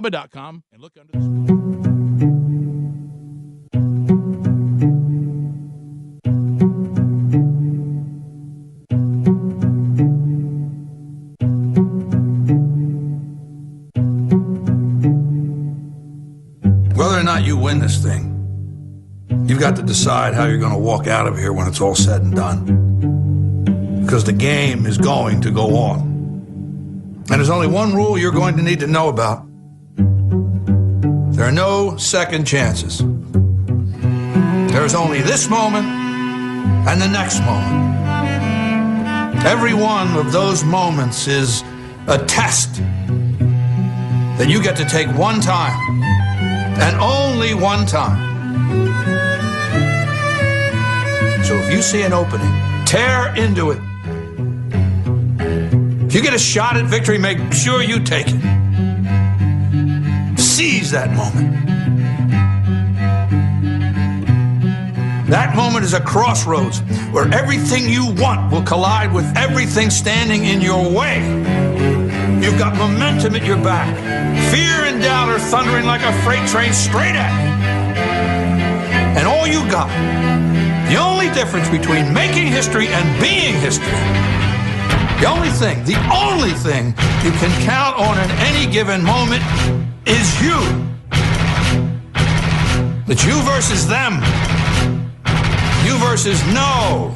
Bubba.com and look under the Whether or not you win this thing, you've got to decide how you're going to walk out of here when it's all said and done. Because the game is going to go on. And there's only one rule you're going to need to know about there are no second chances. There is only this moment and the next moment. Every one of those moments is a test that you get to take one time and only one time. So if you see an opening, tear into it. If you get a shot at victory, make sure you take it. Seize that moment. That moment is a crossroads where everything you want will collide with everything standing in your way. You've got momentum at your back. Fear and doubt are thundering like a freight train straight at you. And all you got, the only difference between making history and being history, the only thing, the only thing you can count on in any given moment is you. It's you versus them. You versus no.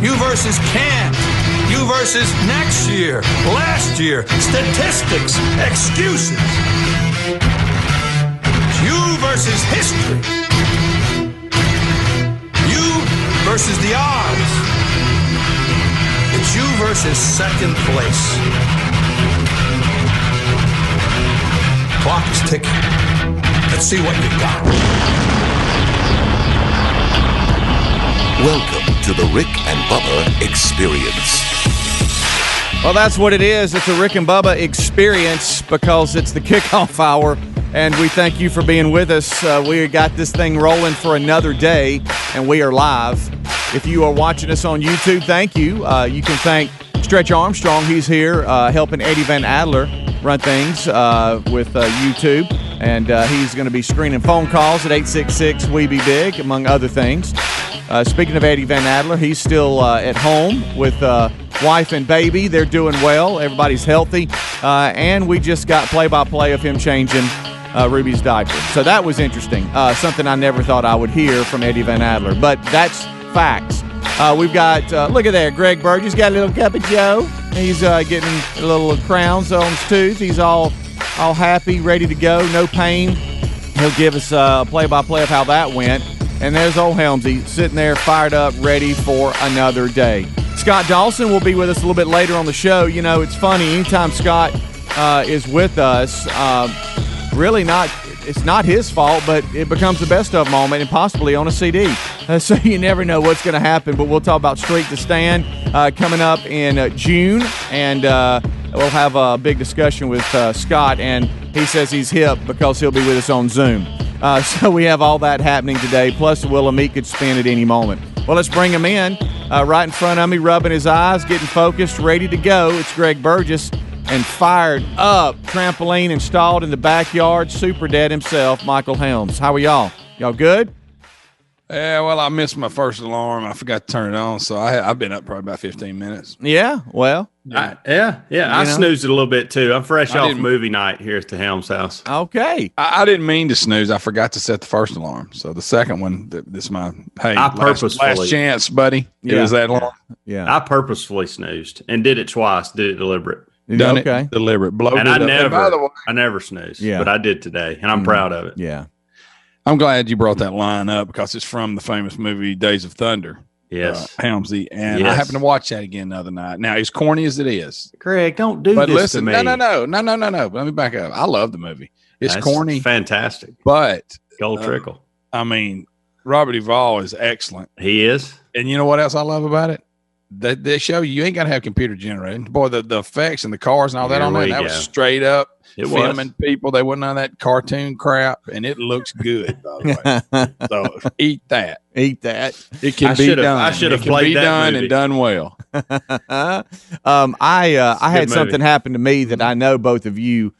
You versus can't. You versus next year, last year, statistics, excuses. It's you versus history. You versus the odds. It's you versus second place. Clock is ticking. Let's see what you got. Welcome to the Rick and Bubba Experience. Well, that's what it is. It's a Rick and Bubba experience because it's the kickoff hour, and we thank you for being with us. Uh, we got this thing rolling for another day, and we are live. If you are watching us on YouTube, thank you. Uh, you can thank Stretch Armstrong. He's here uh, helping Eddie Van Adler run things uh, with uh, YouTube, and uh, he's going to be screening phone calls at 866 We Be Big, among other things. Uh, speaking of Eddie Van Adler, he's still uh, at home with uh, wife and baby. They're doing well. Everybody's healthy. And we just got play by play of him changing Ruby's diaper. So that was interesting. Something I never thought I would hear from Eddie Van Adler. But that's facts. Uh, we've got, uh, look at there, Greg Burge. He's got a little cup of Joe. He's uh, getting a little crowns on his tooth. He's all, all happy, ready to go, no pain. He'll give us a play by play of how that went. And there's old Helmsy sitting there fired up, ready for another day. Scott Dawson will be with us a little bit later on the show. You know, it's funny, anytime Scott uh, is with us, uh, really not, it's not his fault, but it becomes the best of moment and possibly on a CD. Uh, so you never know what's going to happen. But we'll talk about Strength to Stand uh, coming up in uh, June. And uh, we'll have a big discussion with uh, Scott. And he says he's hip because he'll be with us on Zoom. So we have all that happening today. Plus, the Willamette could spin at any moment. Well, let's bring him in. Right in front of me, rubbing his eyes, getting focused, ready to go. It's Greg Burgess and fired up. Trampoline installed in the backyard. Super dad himself, Michael Helms. How are y'all? Y'all good? Yeah, well, I missed my first alarm. I forgot to turn it on, so I, I've been up probably about fifteen minutes. Yeah. Well. I, yeah, yeah. I know? snoozed it a little bit too. I'm fresh I off movie night here at the Helms house. Okay. I, I didn't mean to snooze. I forgot to set the first alarm. So the second one, th- this is my hey, I last, purposefully- last chance, buddy. It Yeah. was that long. Yeah. I purposefully snoozed and did it twice. Did it deliberate, Done okay. it deliberate. Bloated and I up. never, by the way, I never snooze. Yeah. but I did today, and I'm Mm. proud of it. Yeah. I'm glad you brought that line up because it's from the famous movie Days of Thunder. Yes, uh, Helmsy, and I happened to watch that again the other night. Now, as corny as it is, Craig, don't do but this listen, to me. no, no, no, no, no, no, no. Let me back up. I love the movie. It's That's corny, fantastic. but Cole Uh, trickle. I mean, Robert Duvall is excellent. He is. And you know what else I love about it? They, they show you you ain't got to have computer generated. Boy, the, the effects and the cars and all that Here on there, we that was straight up It filming was. people. They wasn't on that cartoon crap, and it looks good, by the way. so eat that. Eat that. It can I be done. I should've played be that done movie. and done well. um, I uh, I had movie. something happen to me that I know both of you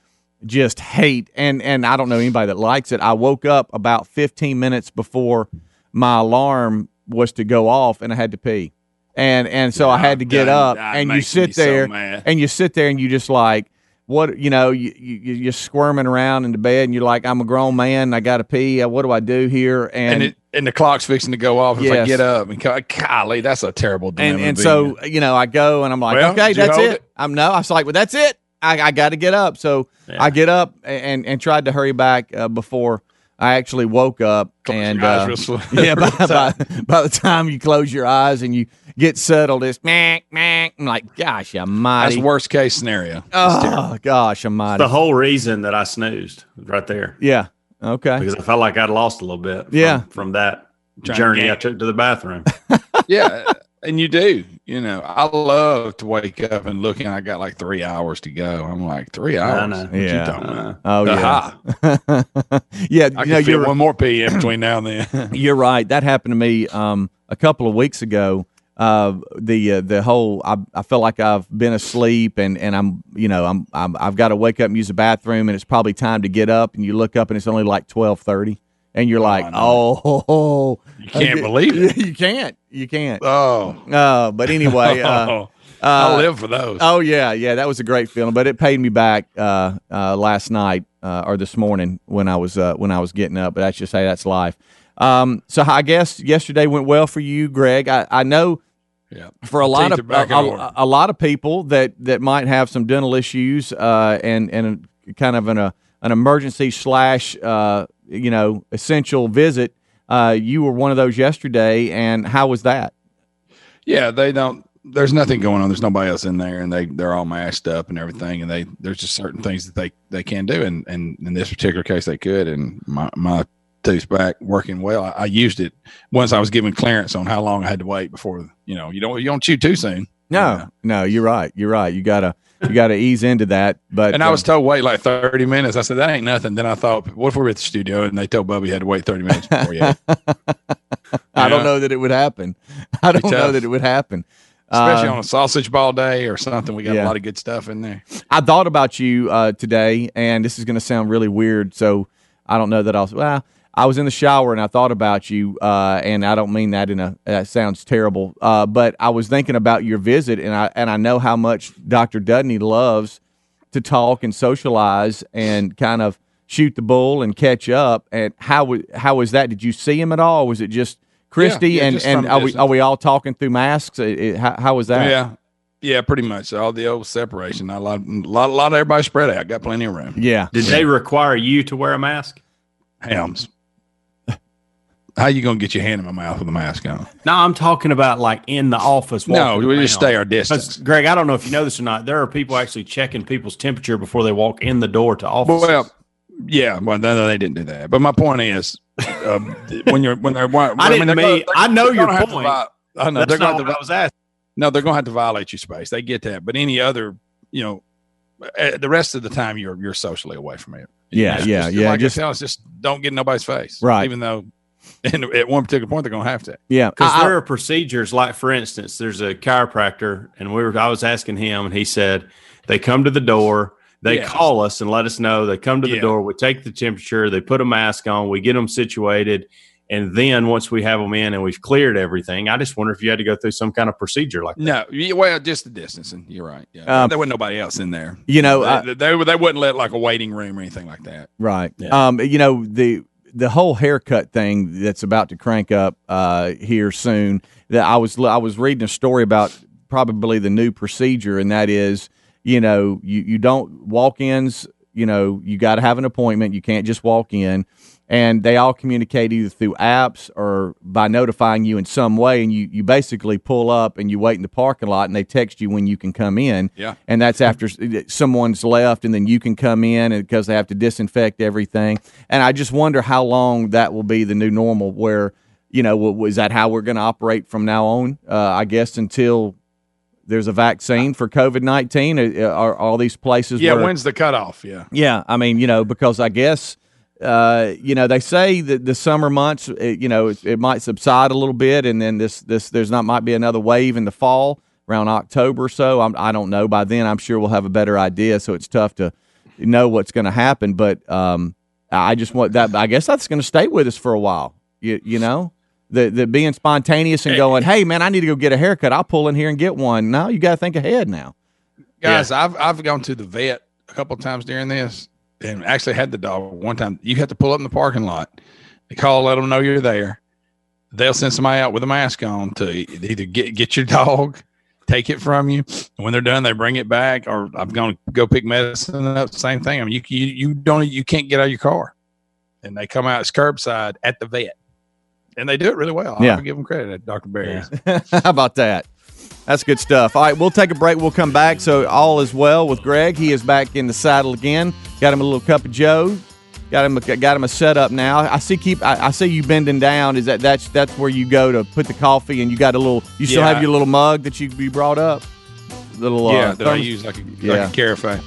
just hate and and I don't know anybody that likes it. I woke up about 15 minutes before my alarm was to go off and I had to pee. And and so I had to get that- up that and you sit there mad. and you sit there and you just like what you know you, you you're squirming around in the bed and you're like I'm a grown man I got to pee Uh, what do I do here and it, and the clock's fixing to go off. If I Yes. get up and go, golly, that's a terrible and and so in. you know I go and I'm like, Well, okay, that's it. it? I'm no, I was like, well, that's it. I, I got to get up. So Yeah. I get up and and tried to hurry back uh, before I actually woke up. Close your and eyes uh, yeah, by, by, by the time you close your eyes and you get settled, it's meh, meh. I'm like, gosh, I might that's worst case scenario. That's terrible. Oh gosh, almighty. The whole reason that I snoozed right there yeah. Okay. because I felt like I'd lost a little bit. From, Yeah. From that Trying journey I took to the bathroom. yeah, and you do. You know, I love to wake up and look, and I got like three hours to go. I'm like three I hours. know. What you Yeah. about? Oh yeah. Yeah. I You know, you're one more PM between now and then. You're right. That happened to me um, a couple of weeks ago. Uh, the uh, the whole I, I felt like I've been asleep and, and I'm you know I'm, I'm I've got to wake up and use the bathroom and it's probably time to get up and you look up and it's only like twelve thirty and you're like I oh, You can't believe it. you can't you can't Oh, uh, but anyway uh, oh, uh, I live for those. Oh yeah, yeah, that was a great feeling. But it paid me back uh, uh, last night uh, or this morning when I was uh, when I was getting up. But that's just say that's life. Um, so I guess yesterday went well for you, Greg. I, I know yeah. for a lot Teeth of a, a, a lot of people that that might have some dental issues uh, and and kind of an a, an emergency slash uh, you know essential visit. Uh, you were one of those yesterday, and how was that? Yeah, they don't. There's nothing going on. There's nobody else in there, and they they're all masked up and everything. And they there's just certain things that they they can do, and and in this particular case they could. And my my tooth's back working well. I, I used it once. I was given clearance on how long I had to wait before you know you don't you don't chew too soon. No, Yeah. no, you're right. You're right. You gotta you gotta ease into that. But And I was uh, told wait like 30 minutes. I said that ain't nothing. Then I thought, what if we're at the studio and they told Bubby he had to wait 30 minutes before you, I don't know that it would happen. I don't know that it would happen. especially Uh, on a sausage ball day or something. We got yeah. a lot of good stuff in there. I thought about you uh, today, and this is going to sound really weird. So I don't know that I'll. Well, I was in the shower and I thought about you, uh, and I don't mean that in a. That sounds terrible. Uh, but I was thinking about your visit, and I and I know how much Doctor Dudney loves to talk and socialize and kind of shoot the bull and catch up. And how wa- how was that? Did you see him at all? Was it just Christy yeah, and just and from a are we are we all talking through masks? It- it- how, how was that? Yeah. Yeah, pretty much. All the old separation. A lot, a lot, a lot of everybody spread out. Got plenty of room. Yeah. Did they require you to wear a mask? Helms. How you gonna get your hand in my mouth with a mask on? No, I'm talking about like in the office. No, walking we just stay our distance. Greg, I don't know if you know this or not. There are people actually checking people's temperature before they walk in the door to office. Well, yeah, well, no, no, they didn't do that. But my point is, um, when you're when they're, when, I didn't they're mean- gonna- I know your gonna have to point. vi- I know that's they're not going what to. I was asking. No, they're going to have to violate your space. They get that. But any other, you know, uh, the rest of the time you're you're socially away from it. Yeah, It's yeah, just- yeah. Like Just I tell, just don't get in nobody's face. Right. Even though, and at one particular point, they're going to have to. yeah. Because I- I- there are procedures, like for instance, there's a chiropractor, and we were. I was asking him, and he said they come to the door, they Yeah. call us and let us know. They come to the Yeah. door, we take the temperature, they put a mask on, we get them situated, and then once we have them in and we've cleared everything, I just wonder if you had to go through some kind of procedure like that. No, well, just the distancing. You're right. Yeah, Um, there wasn't nobody else in there. you know, I- they, they, they wouldn't let like a waiting room or anything like that. Right. Yeah. Um, you know, the the whole haircut thing that's about to crank up uh, here soon. That I was I was reading a story about probably the new procedure, and that is, you know, you you don't walk ins. You know, you got to have an appointment. You can't just walk in. And they all communicate either through apps or by notifying you in some way. And you, you basically pull up and you wait in the parking lot and they text you when you can come in Yeah. and that's after someone's left and then you can come in because they have to disinfect everything and i just wonder how long that will be the new normal where you know is that how we're going to operate from now on uh, i guess until there's a vaccine for covid-19 are, are all these places Yeah, where, when's the cutoff? Yeah. yeah, I mean, you know, because I guess, uh, you know, they say that the summer months, it, you know, it, it might subside a little bit, and then this, this, there's not might be another wave in the fall around October or so. I'm, I don't know. By then, I'm sure we'll have a better idea. So it's tough to know what's going to happen. But um, I just want that. I guess that's going to stay with us for a while. You you know. The, the being spontaneous and going, hey man, I need to go get a haircut. I'll pull in here and get one. No, you got to think ahead now. Guys, I've I've gone to the vet a couple of times during this, and actually had the dog one time. You have to pull up in the parking lot. They call, let them know you're there. They'll send somebody out with a mask on to either get get your dog, take it from you, and when they're done, they bring it back. Or I'm going to go pick medicine up. Same thing. I mean, you you you don't you can't get out of your car, and they come out as curbside at the vet, and they do it really well. I Yeah. have to give them credit at Dr. Barry's. How about that? That's good stuff. All right, we'll take a break. We'll come back. So all is well with Greg. He is back in the saddle again. Got him a little cup of Joe. Got him. A, got him a setup now. I see. Keep. I, I see you bending down. Is that that's that's where you go to put the coffee and you got a little. You still Yeah. have your little mug that you you brought up. Little. yeah, uh, that I use like a, Yeah. like a carafe,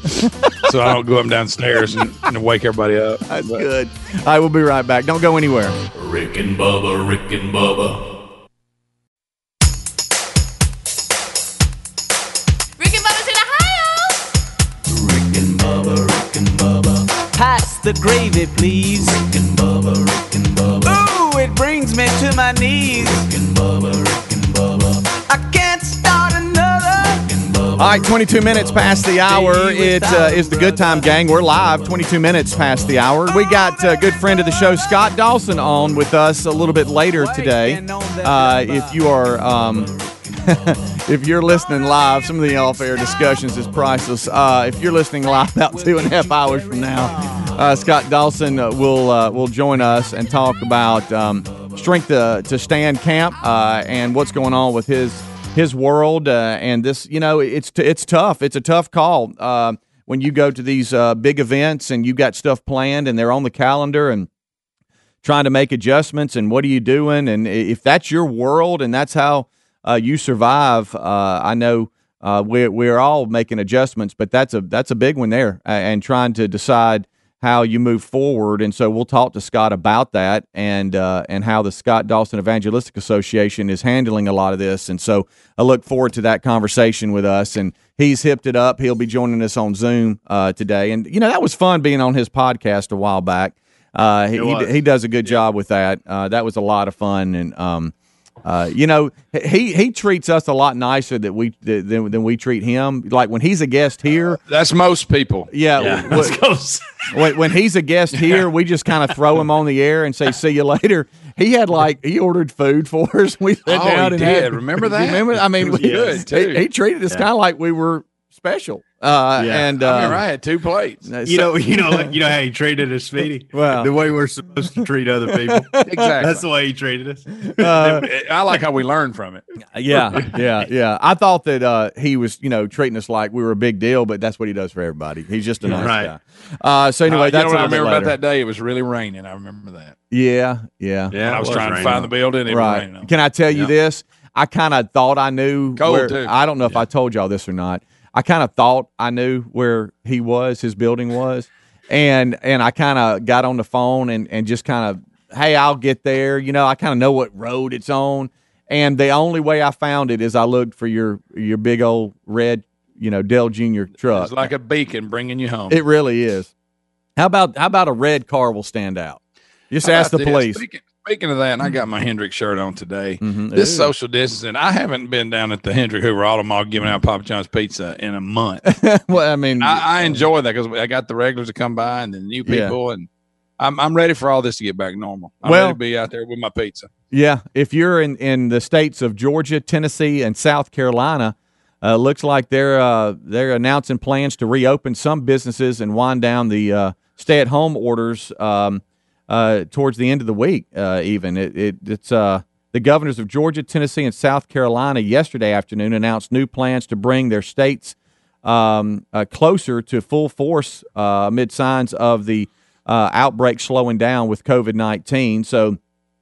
so I don't go up and downstairs and, and wake everybody up. That's But- good. All right, we'll be right back. Don't go anywhere. Rick and Bubba, Rick and Bubba. The gravy, please. Rick and Bubba, Rick and Bubba. Ooh, it brings me to my knees. Rick and Bubba, Rick and Bubba. I can't start another. Rick and Bubba. All right, 22 minutes past the hour. It uh, is the Good Time Gang. We're live, 22 minutes past the hour. We got a good friend of the show, Scott Dawson, on with us a little bit later today. Uh, if you are. Um, if you're listening live, some of the off-air discussions is priceless. Uh, if you're listening live about two and a half hours from now, uh, Scott Dawson will uh, will join us and talk about um, strength to, to stand camp uh, and what's going on with his his world uh, and this. You know, it's t- it's tough. It's a tough call when you go to these uh, big events and you've got stuff planned and they're on the calendar and trying to make adjustments and what are you doing and if that's your world and that's how uh, you survive uh, i know uh, we're, we're all making adjustments but that's a that's a big one there and trying to decide how you move forward. And so we'll talk to scott about that and uh, and how the scott dawson evangelistic association is handling a lot of this. And so i look forward to that conversation with us. And he's hipped it up. He'll be joining us on zoom uh, today. And you know that was fun being on his podcast a while back. Uh, he, he, he does a good job with that. Uh, that was a lot of fun, and um, uh, you know, he he treats us a lot nicer that we than, than we treat him. Like when he's a guest here, That's most people. yeah. Yeah, w- let's go. s- when, when he's a guest here, we just kind of throw him on the air and say, "See you later." He had like he ordered food for us. We sat Oh, down he and did. had- Remember that? Remember? I mean, we- good. He, he treated us kind of like we were special. Uh, Yeah. And uh, I remember I had two plates. You know, you know, you know how he treated us, Speedy. Well. the way we're supposed to treat other people. Exactly. That's the way he treated us. I like how we learned from it. yeah, yeah, yeah. I thought that uh, he was, you know, treating us like we were a big deal, but that's what he does for everybody. He's just a nice Right. guy. Uh, so anyway, Uh, you that's know what I remember about that day? It was really raining. I remember that. Yeah, yeah, Yeah, I it was, trying to find the building. It was right. raining. Can I tell you Yeah. this? I kind of thought I knew. Cold, where, too. I don't know if I told y'all this or not. I kind of thought I knew where he was, his building was, and and I kind of got on the phone and and just kind of, hey, I'll get there. You know, I kind of know what road it's on, and the only way I found it is I looked for your your big old red, you know, Dale Junior truck. It's like a beacon bringing you home. It really is. How about how about a red car will stand out? Just How ask the this? police. Speaking, speaking of that, and I got my Hendrick shirt on today. Mhm. This Ooh. social distancing, I haven't been down at the Hendrick Hoover Auto Mall giving out Papa John's pizza in a month. well, I mean, I, I enjoy that because I got the regulars to come by and the new Yeah. people, and I'm I'm ready for all this to get back normal. I'm Well- ready to be out there with my pizza. yeah. If you're in in the states of Georgia, Tennessee, and South Carolina, uh, looks like they're uh, they're announcing plans to reopen some businesses and wind down the uh, stay at home orders um, uh, towards the end of the week. Uh, even it, it it's uh, the governors of Georgia, Tennessee, and South Carolina yesterday afternoon announced new plans to bring their states um, uh, closer to full force uh, amid signs of the uh, outbreak slowing down with COVID 19. So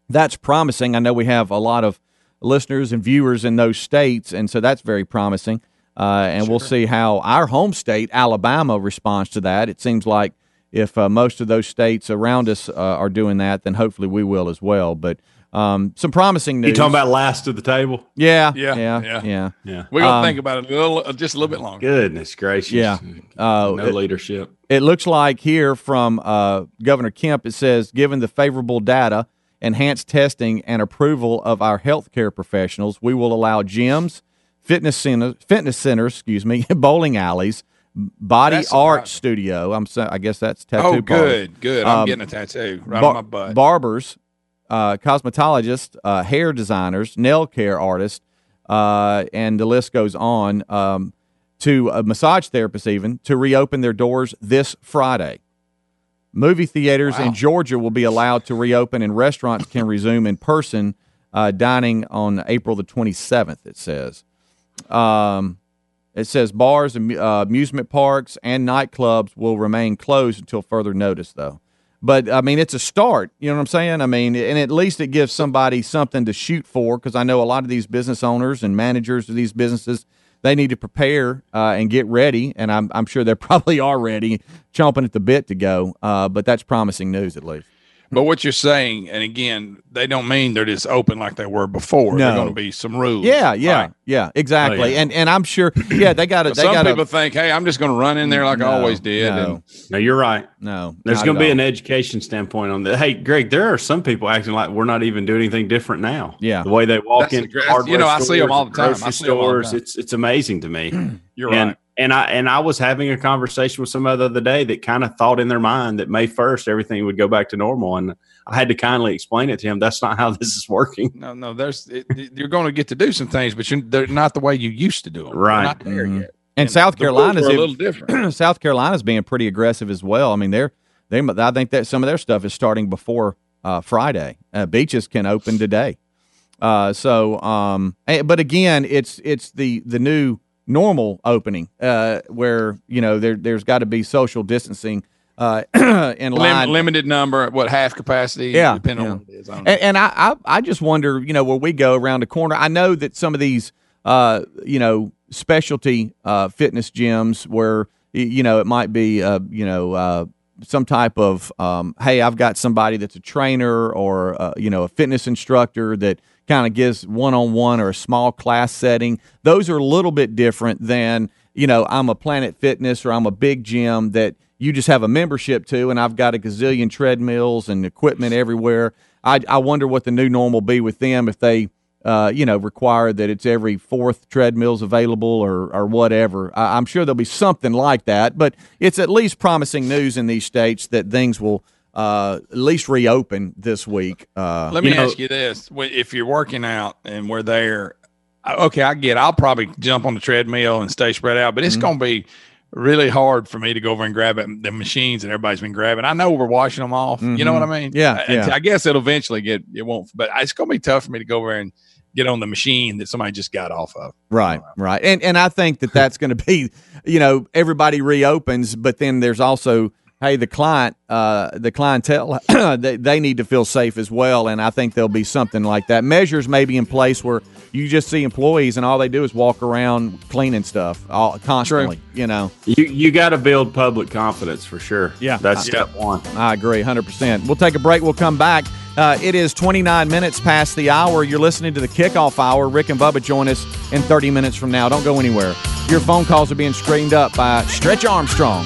that's promising. I know we have a lot of listeners and viewers in those states, and so that's very promising. Uh, and we'll see how our home state, Alabama, responds to that. It seems like if uh, most of those states around us uh, are doing that, then hopefully we will as well. But um, some promising news. You talking about last to the table? Yeah, Yeah, yeah, yeah. yeah. Yeah. We're gonna Um, think about it a little, uh, just a little bit longer. Goodness gracious. Yeah. Uh, no it- leadership. It looks like here from uh, Governor Kemp, it says, given the favorable data, enhanced testing, and approval of our healthcare professionals, we will allow gyms, fitness centers, fitness centers, excuse me, bowling alleys, body That's art studio. I'm so, I guess that's tattoo. Oh, good, good. I'm Um, getting a tattoo right bar- on my butt. Barbers, uh, cosmetologists, uh, hair designers, nail care artists, uh, and the list goes on. Um, to uh, massage therapists, even to reopen their doors this Friday. Movie theaters in Georgia will be allowed to reopen, and restaurants can resume in person uh, dining on April the 27th. It says. Um, it says bars, and uh, amusement parks, and nightclubs will remain closed until further notice, though. But I mean, it's a start. You know what I'm saying? I mean, and at least it gives somebody something to shoot for because I know a lot of these business owners and managers of these businesses they need to prepare uh, and get ready, and I'm I'm sure they probably are ready, chomping at the bit to go. Uh, but that's promising news, at least. But what you're saying, and again, they don't mean they're just open like they were before. No. There're going to be some rules. Yeah, yeah, Right. yeah, exactly. Oh, yeah. And and I'm sure, yeah, they got to. But They some got people think, hey, I'm just going to run in there like I always did. no. And No, you're right. No, There's going to be all. an education standpoint on that. Hey, Greg, there are some people acting like we're not even doing anything different now. Yeah. the way they walk That's in, the you know, I see them all the time. I see 'em all the time. It's it's amazing to me. you're and right. And I and I was having a conversation with somebody the other day that kind of thought in their mind that May first everything would go back to normal, and I had to kindly explain it to him. That's not how this is working. No, no, there's it, it- you're going to get to do some things, but you, they're not the way you used to do them. Right. not there Mhm. yet. And South the rules Carolina's a little different. South Carolina's being pretty aggressive as well. I mean, they're they. I think that some of their stuff is starting before uh, Friday. Uh, beaches can open today. Uh, so, um, eh, but again, it's it's the the new normal opening uh, where you know there there's got to be social distancing uh, in line. Lim- limited number, what half capacity? Yeah, depending yeah. on what it is. I. And, and I, I, I just wonder, you know, where we go around the corner. I know that some of these, uh, you know, specialty uh, fitness gyms where you know it might be, uh, you know, uh, some type of, um, hey, I've got somebody that's a trainer or uh, you know a fitness instructor that kind of gives one on one or a small class setting. Those are a little bit different than you know I'm a Planet Fitness or I'm a big gym that you just have a membership to, and I've got a gazillion treadmills and equipment everywhere. I, I wonder what the new norm will be with them if they, uh, you know, require that it's every fourth treadmills available or or whatever. I, I'm sure there'll be something like that, but it's at least promising news in these states that things will uh, at least reopen this week. Uh, Let me You know- ask you this: If you're working out and we're there, okay, I get. I'll probably jump on the treadmill and stay spread out, but it's Mm-hmm. going to be really hard for me to go over and grab it, the machines that everybody's been grabbing. I know we're washing them off. You know what I mean? Mm-hmm. Yeah, I, yeah. I guess it'll eventually get. It won't, but it's going to be tough for me to go over and get on the machine that somebody just got off of. Right, right, and and I think that that's going to be, you know, everybody reopens, but then there's also, hey, the client, uh, the clientele, they they need to feel safe as well, and I think there'll be something like that. Measures may be in place where you just see employees and all they do is walk around cleaning stuff all constantly. You know, You you got to build public confidence for sure. Yeah. that's step one. I agree, hundred percent. We'll take a break. We'll come back. Uh, it is 29 minutes past the hour. You're listening to the kickoff hour. Rick and Bubba join us in 30 minutes from now. Don't go anywhere. Your phone calls are being screened up by Stretch Armstrong.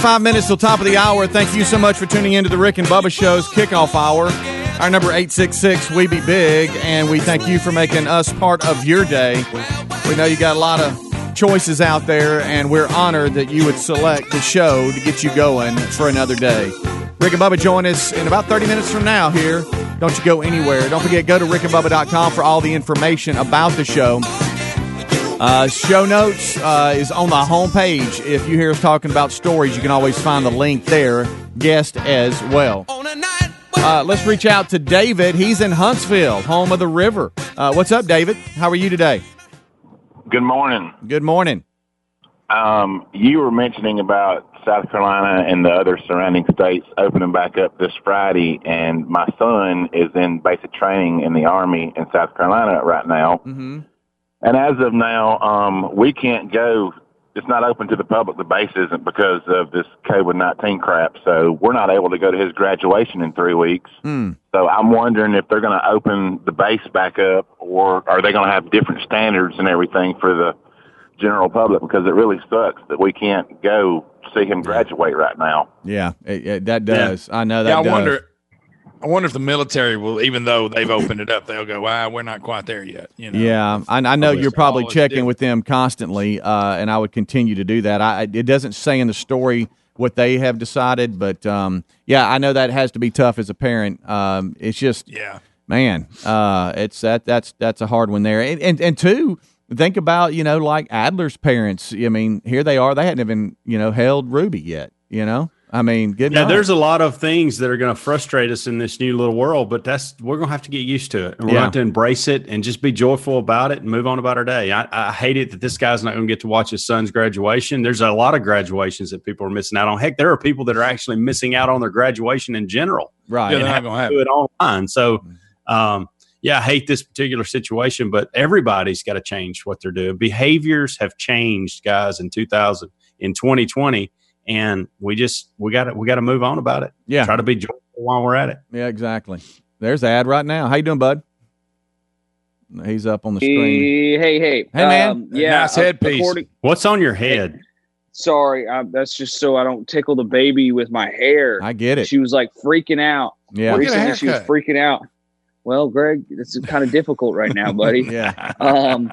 Five minutes till top of the hour. Thank you so much for tuning in to the Rick and Bubba Show's kickoff hour. Our number 866 We Be Big, and we thank you for making us part of your day. We know you got a lot of choices out there, and we're honored that you would select the show to get you going for another day. Rick and Bubba join us in about 30 minutes from now here. Don't you go anywhere. Don't forget, go to rickandbubba.com for all the information about the show. Uh, show notes uh, is on the homepage. If you hear us talking about stories, you can always find the link there, guest as well. On a night when Uh, let's reach out to David. He's in Huntsville, home of the river. Uh, what's up, David? How are you today? Good morning. Good morning. Um, you were mentioning about South Carolina and the other surrounding states opening back up this Friday, and my son is in basic training in the Army in South Carolina right now. Mm-hmm. And as of now, um, we can't go. It's not open to the public. The base isn't because of this COVID nineteen crap. So we're not able to go to his graduation in three weeks. Hmm. So I'm wondering if they're going to open the base back up, or are they going to have different standards and everything for the general public? Because it really sucks that we can't go see him graduate right now. Yeah, it, it- that does. I know that yeah, I does. wonder. I wonder if the military will, even though they've opened it up, they'll go, "Wow, we're not quite there yet." You know. Yeah, I, I know you're probably always checking with them constantly, uh, and I would continue to do that. I, it doesn't say in the story what they have decided, but um, yeah, I know that has to be tough as a parent. Um, it's just, Yeah. man, uh, it's that that's that's a hard one there. And, and and two, think about you know like Adler's parents. I mean, here they are; they hadn't even you know held Ruby yet. You know, I mean, good. Yeah, night. there's a lot of things that are going to frustrate us in this new little world, but that's we're going to have to get used to it, and we're Yeah. going to have to embrace it and just be joyful about it and move on about our day. I, I hate it that this guy's not going to get to watch his son's graduation. There's a lot of graduations that people are missing out on. Heck, there are people that are actually missing out on their graduation in general. right. Yeah, and they're not have gonna to do it. it online. So, um, yeah, I hate this particular situation, but everybody's got to change what they're doing. Behaviors have changed, guys, in 2000, in 2020, and we just we got to we got to move on about it. Yeah. try to be joyful while we're at it. Yeah, exactly. There's the ad right now. How you doing, bud? He's up on the screen. Hey, hey, hey. Hey, man. Um, yeah. Nice uh, headpiece. according- What's on your head? sorry, I, that's just so I don't tickle the baby with my hair. I get it. She was like freaking out. Yeah. Well, get a Recently, she was freaking out. Well, Greg, it's kind of difficult right now, buddy. Yeah. Um,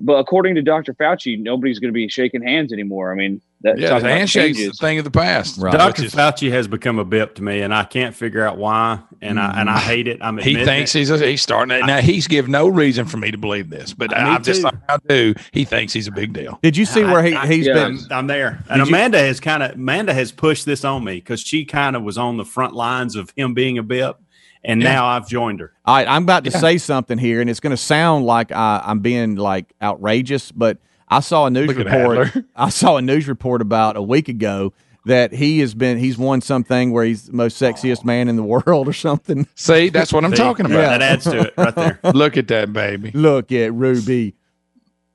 but according to Dr. Fauci, nobody's going to be shaking hands anymore. I mean, that Yeah, talking the about handshake's the thing of the past. Right. Dr. Is- Fauci has become a bip to me, and I can't figure out why. And I and I hate it. I'm He thinks it. he's a, he's starting it. Now he's give no reason for me to believe this, but Me I just too. I do. He thinks he's a big deal. Did you see where he, I- he's yeah. been? I'm, I'm there. And Did you- Amanda has kind of Amanda has pushed this on me because she kind of was on the front lines of him being a bip, and Yeah. now I've joined her. All right, I'm about to Yeah. say something here, and it's going to sound like I, I'm being like outrageous, but I saw a news Look report. I saw a news report about a week ago that he has been he's won something where he's the most sexiest man in the world or something. See, that's what I'm See? talking Yeah, about. that adds to it right there. Look at that baby. Look at Ruby.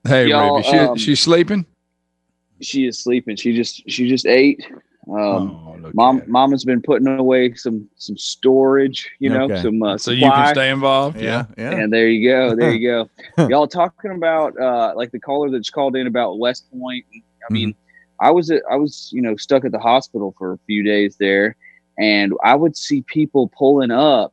Hey, Y'all, Ruby, she, um, she's sleeping. She is sleeping. She just she just ate. Um, oh, look Mom, at it. Mama's been putting away some some storage, you know, Okay. some uh, so you can stay involved. Yeah, yeah. And there you go. There you go. Y'all talking about uh, like the caller that's called in about West Point. I mean, I was at, I was you know stuck at the hospital for a few days there, and I would see people pulling up,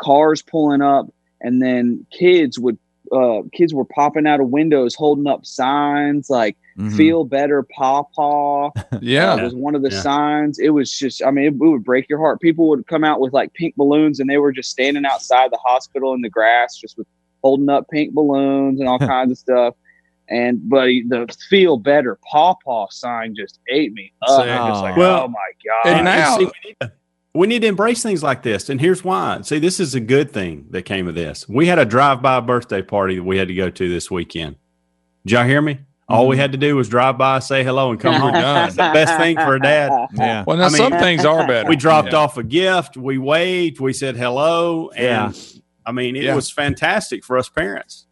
cars pulling up, and then kids would uh, kids were popping out of windows holding up signs like Mhm. "Feel better, Pawpaw." Yeah. uh, was one of the Yeah. signs. It was just, I mean, it, it would break your heart. People would come out with like pink balloons, and they were just standing outside the hospital in the grass, just with holding up pink balloons and all kinds of stuff. And but the feel better pawpaw sign just ate me up. See? I'm just like, Well, oh my god! and now- see, we, need to, we need to embrace things like this. And here's why. See, this is a good thing that came of this. We had a drive-by birthday party that we had to go to this weekend. Did y'all hear me? All we mm-hmm. had to do was drive by, say hello, and come home. That's the best thing for a dad. Yeah. Well, now I mean, some things are better. We dropped Yeah. off a gift. We waved. We said hello. And Yeah. I mean, it Yeah. was fantastic for us parents.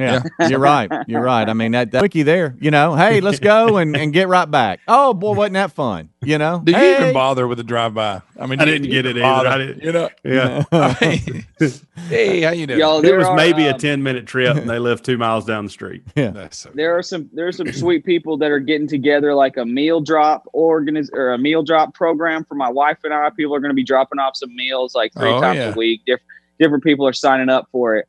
Yeah, you're right. You're right. I mean, that, that quickie there, you know, hey, let's go and, and get right back. Oh, boy, wasn't that fun? You know? Do you Hey. even bother with the drive by? I mean, I do didn't you get it even either. I didn't- You know, Yeah. I mean, hey, how you doing? Y'all, It was are, maybe a um, 10 minute trip and they live two miles down the street. That's so there are some there are some sweet people that are getting together like a meal drop organiz or a meal drop program for my wife and I. People are going to be dropping off some meals like three Oh, times yeah. a week. Different different people are signing up for it.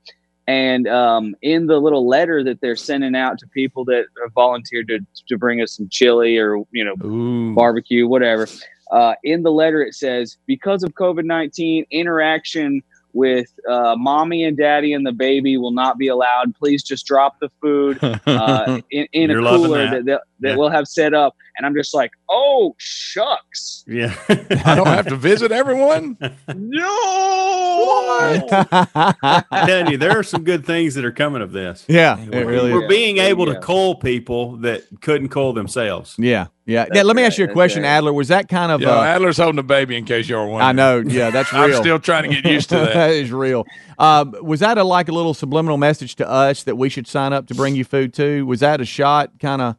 And um, in the little letter that they're sending out to people that have volunteered to, to bring us some chili or you know Ooh. barbecue, whatever. Uh, in the letter, it says because of COVID 19, interaction with uh, mommy and daddy and the baby will not be allowed. Please just drop the food uh, in, in a cooler that. that, that, that Yeah. we'll have set up. And I'm just like, oh, shucks. Yeah. I don't have to visit everyone. No. I'm telling you, there are some good things that are coming of this. yeah, it really We're is. being There you able to call people that couldn't call themselves. Yeah, yeah. That's Now, let me ask you a question, right. Adler. Was that kind of? Yeah, uh, Adler's holding a baby in case you're wondering. I know. Yeah, that's real. I'm still trying to get used to that. that is real. Um, was that a like a little subliminal message to us that we should sign up to bring you food too? Was that a shot, kind of,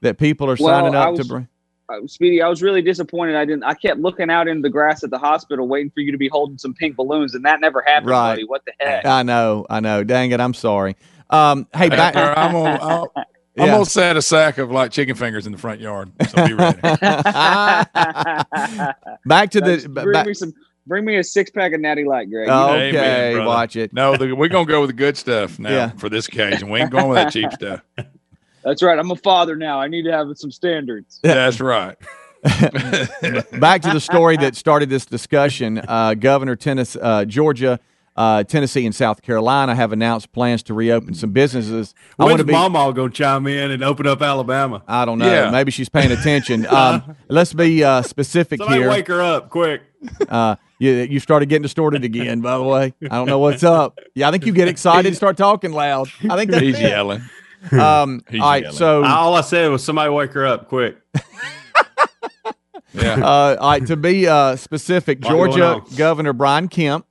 that people are Well, signing I up to bring? Uh, Speedy, I was really disappointed. I didn't. I kept looking out in the grass at the hospital, waiting for you to be holding some pink balloons, and that never happened, Right. buddy. What the heck? I know, I know. Dang it, I'm sorry. Um, hey, back. I'm gonna, I'll- I'm gonna set a sack of like chicken fingers in the front yard. So be ready. back to That's- the. bring back- me some. Bring me a six pack of Natty Light, Greg. Oh, Amen, okay, watch it. No, the, we're gonna go with the good stuff now Yeah. for this occasion. We ain't going with that cheap stuff. That's right. I'm a father now. I need to have some standards. That's right. back to the story that started this discussion. Uh, Governor Tennessee, uh, Georgia, uh, Tennessee, and South Carolina have announced plans to reopen some businesses. I want When's to be. Mama going to chime in and open up Alabama? I don't know. Yeah. Maybe she's paying attention. Um, let's be uh, specific Somebody here. wake her up quick. Uh, you, you started getting distorted again, by the way. I don't know what's up. Yeah, I think you get excited and start talking loud. I think that's He's it. yelling. Um, He's all right, yelling. so All I said was somebody wake her up quick. Yeah. uh, all right, to be uh, specific, Georgia. Governor Brian Kemp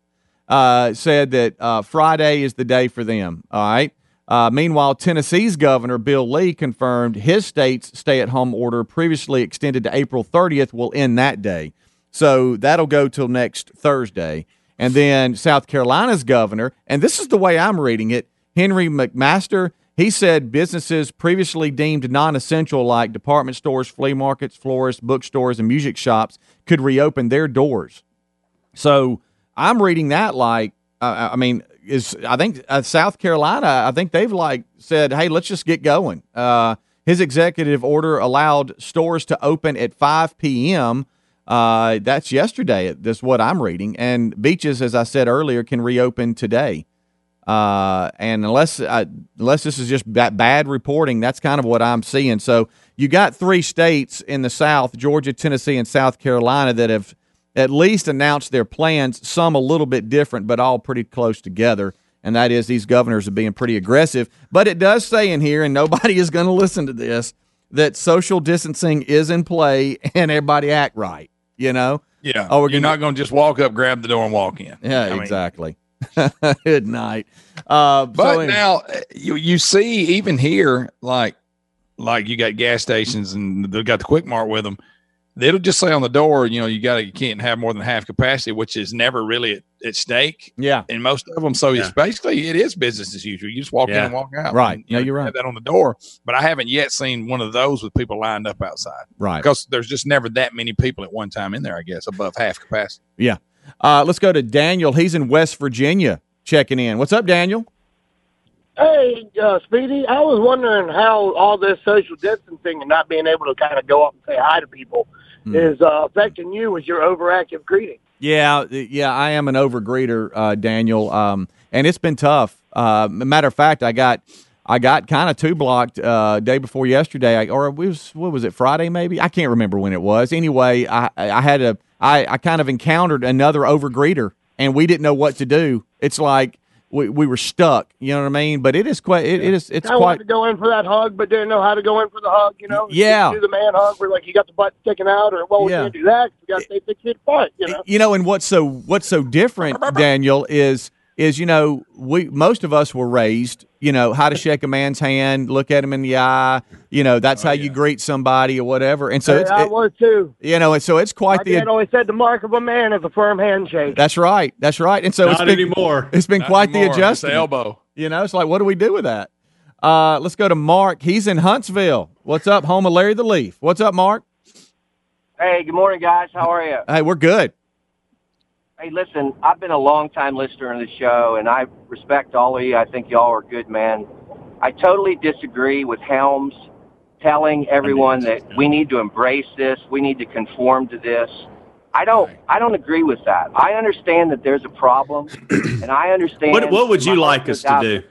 uh, said that uh, Friday is the day for them. All right. Uh, meanwhile, Tennessee's Governor Bill Lee confirmed his state's stay-at-home order, previously extended to April 30th, will end that day. So that'll go till next Thursday. And then South Carolina's governor, and this is the way I'm reading it, Henry McMaster, he said businesses previously deemed non essential, like department stores, flea markets, florists, bookstores, and music shops, could reopen their doors. So I'm reading that like, uh, I mean, is I think uh, South Carolina, I think they've like said, hey, let's just get going. Uh, his executive order allowed stores to open at 5 p.m. Uh, that's yesterday. That's what I'm reading. And beaches, as I said earlier, can reopen today. Uh, and unless uh, unless this is just ba- bad reporting, that's kind of what I'm seeing. So you got three states in the South: Georgia, Tennessee, and South Carolina that have at least announced their plans. Some a little bit different, but all pretty close together. And that is these governors are being pretty aggressive. But it does say in here, and nobody is going to listen to this, that social distancing is in play and everybody act right. You know? Yeah. Oh, we're You're gonna- not going to just walk up, grab the door, and walk in. Yeah, I mean, exactly. Good night. Uh, But so in- now you you see even here like like you got gas stations and they've got the quick mart with them. It'll just say on the door, you know, you got to you can't have more than half capacity, which is never really at, at stake yeah, in most of them. So it's basically it is business as usual. You just walk in Yeah. and walk out. Right. And, No, know, you're right. Have that on the door, but I haven't yet seen one of those with people lined up outside right. because there's just never that many people at one time in there. I guess above half capacity. Yeah. Uh, let's go to Daniel. He's in West Virginia checking in. What's up, Daniel? Hey, uh, Speedy, I was wondering how all this social distancing and not being able to kind of go up and say hi to people Hmm. is uh, affecting you with your overactive greeting. Yeah, yeah, I am an overgreeter, uh, Daniel, um, and it's been tough. Uh, matter of fact, I got I got kind of two blocked uh, day before yesterday, I, or it was what was it Friday maybe? I can't remember when it was. Anyway, I I had a I, I kind of encountered another overgreeter, and we didn't know what to do. It's like we, we were stuck. You know what I mean? But it is quite it, it is it's I wanted quite to go in for that hug, but didn't know how to go in for the hug. You know, Yeah. do the man hug where like you got the butt sticking out, or well, we Yeah. can't do that. We got to stay six feet apart. You know, you know and what's so what's so different daniel is is you know we most of us were raised you know how to shake a man's hand look at him in the eye you know that's how you greet somebody or whatever and so Hey, it's I it- was too. you know and so it's quite My the dad always said the mark of a man is a firm handshake. that's right that's right and so Not it's been anymore. it's been Not quite anymore, the just the adjustment elbow. you know it's like what do we do with that uh let's go to mark he's in huntsville what's up home of larry the leaf what's up mark Hey, good morning, guys. How are you? hey we're good Hey, listen, I've been a long time listener of the show, and I respect all of you. I think y'all are good men. I totally disagree with Helms telling everyone that we need to embrace this, we need to conform to this. I don't. I don't agree with that. I understand that there's a problem, and I understand. What What would you like us to do?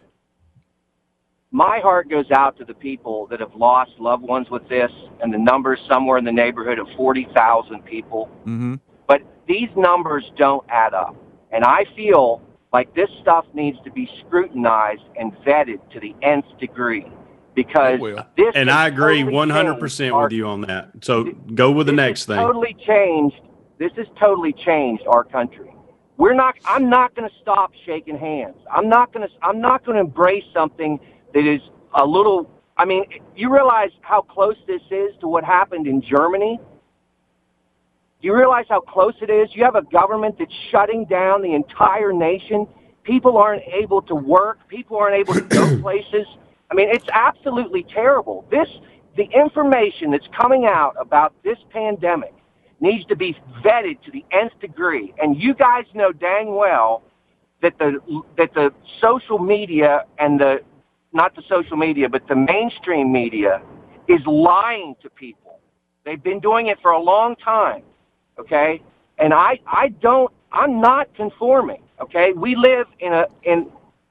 My heart goes out to the people that have lost loved ones with this, and the numbers somewhere in the neighborhood of forty thousand people. Mm-hmm. These numbers don't add up, and I feel like this stuff needs to be scrutinized and vetted to the nth degree because this And I agree totally one hundred changed percent our with you on that. So go with the next thing. totally changed. This has totally changed our country. We're not. I'm not going to stop shaking hands. I'm not going to. I'm not going to embrace something that is a little. I mean, you realize how close this is to what happened in Germany. Do you realize how close it is? You have a government that's shutting down the entire nation. People aren't able to work. People aren't able to go places. I mean, it's absolutely terrible. This, the information that's coming out about this pandemic needs to be vetted to the nth degree. And you guys know dang well that the that the social media and the not the social media, but the mainstream media is lying to people. They've been doing it for a long time. Okay? And I I don't I'm not conforming. Okay? We live in a in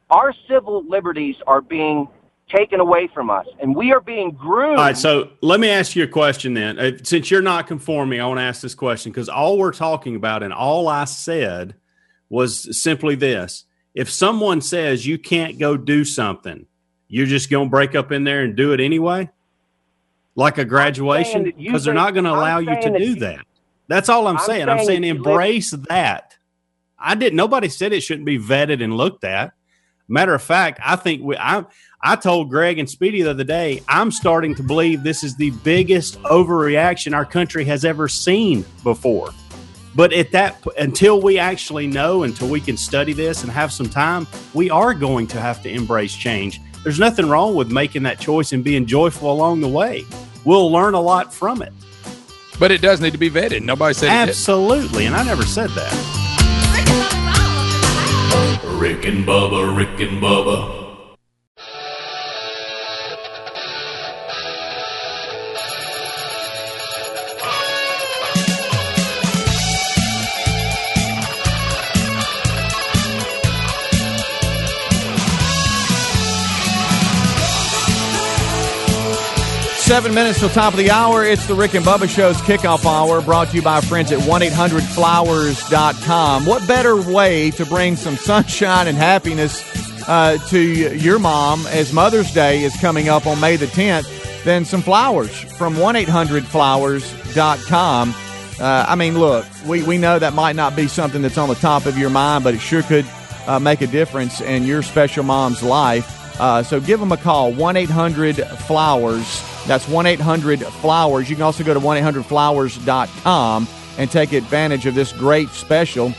our civil liberties are being taken away from us and we are being groomed All right, so let me ask you a question then. Uh, Since you're not conforming, I want to ask this question because all we're talking about and all I said was simply this. If someone says you can't go do something, you're just going to break up in there and do it anyway? Like a graduation? Because they're not going to allow you to do you- that. That's all I'm, I'm saying. I'm saying saying that embrace that. I didn't. Nobody said it shouldn't be vetted and looked at. Matter of fact, I think we. I I told Greg and Speedy the other day. I'm starting to believe this is the biggest overreaction our country has ever seen before. But at that, until we actually know, until we can study this and have some time, we are going to have to embrace change. There's nothing wrong with making that choice and being joyful along the way. We'll learn a lot from it. But it does need to be vetted. Nobody said it. Absolutely, and I never said that. Rick and Bubba, Rick and Bubba. Seven minutes till top of the hour. It's the Rick and Bubba Show's kickoff hour brought to you by our friends at 1-800-Flowers.com. What better way to bring some sunshine and happiness uh, to your mom as Mother's Day is coming up on May the 10th than some flowers from 1-800-Flowers.com. Uh, I mean, look, we, we know that might not be something that's on the top of your mind, but it sure could uh, make a difference in your special mom's life. Uh, so give them a call, 1 800 Flowers. That's 1 800 Flowers. You can also go to 1 800 Flowers.com and take advantage of this great special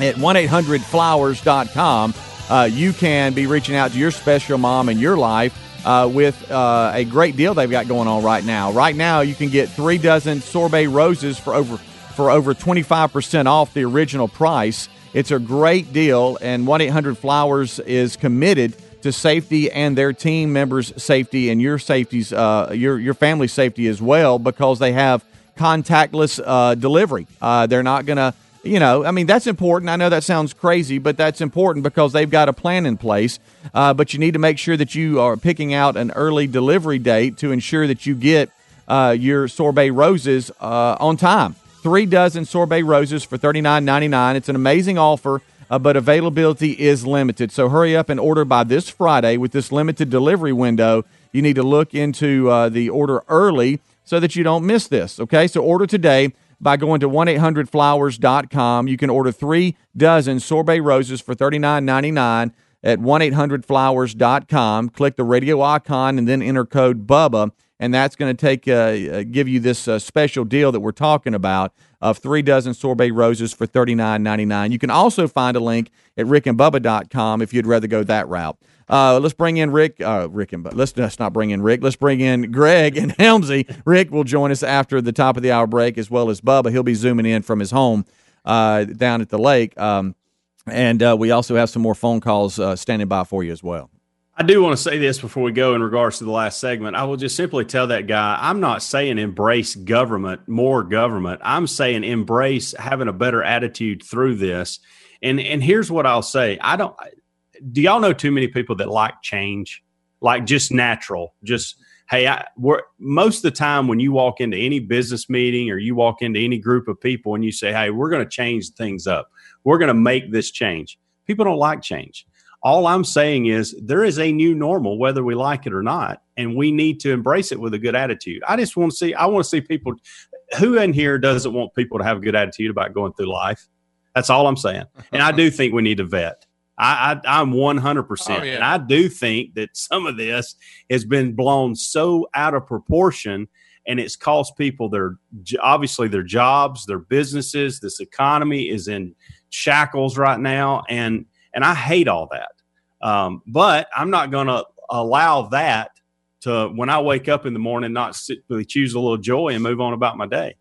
at 1 800 Flowers.com. Uh, you can be reaching out to your special mom in your life uh, with uh, a great deal they've got going on right now. Right now, you can get three dozen sorbet roses for over for over 25% off the original price. It's a great deal, and 1 800 Flowers is committed to safety and their team members' safety and your safety's, uh, your, your family safety as well, because they have contactless uh, delivery. Uh, they're not to, you know, I mean, that's important. I know that sounds crazy, but that's important because they've got a plan in place. Uh, but you need to make sure that you are picking out an early delivery date to ensure that you get uh, your sorbet roses uh, on time. Three dozen sorbet roses for thirty nine ninety nine. It's an amazing offer, uh, but availability is limited. So hurry up and order by this Friday with this limited delivery window. You need to look into uh, the order early so that you don't miss this. Okay, so order today by going to 1 800 flowers.com. You can order three dozen sorbet roses for thirty nine ninety nine at 1 800 flowers.com. Click the radio icon and then enter code BUBBA and that's going to take uh, uh, give you this uh, special deal that we're talking about of three dozen sorbet roses for thirty nine ninety nine. You can also find a link at rickandbubba.com if you'd rather go that route. Uh, let's bring in Rick. Uh, Rick and. Let's, let's not bring in Rick. Let's bring in Greg and Helmsy. Rick will join us after the top of the hour break, as well as Bubba. He'll be zooming in from his home uh, down at the lake. Um, and uh, we also have some more phone calls uh, standing by for you as well. I do want to say this before we go in regards to the last segment. I will just simply tell that guy I'm not saying embrace government, more government. I'm saying embrace having a better attitude through this. And and here's what I'll say. I don't do y'all know too many people that like change? Like just natural, just hey, I, we're, most of the time when you walk into any business meeting or you walk into any group of people and you say, hey, we're going to change things up, we're going to make this change. People don't like change. All I'm saying is there is a new normal, whether we like it or not, and we need to embrace it with a good attitude. I just want to see, I want to see people who in here doesn't want people to have a good attitude about going through life. That's all I'm saying. And I do think we need to vet. I, I I'm 100, percent Oh, and I do think that some of this has been blown so out of proportion, and it's cost people their obviously their jobs, their businesses. This economy is in shackles right now, and and I hate all that. Um, but I'm not going to allow that to when I wake up in the morning not simply choose a little joy and move on about my day.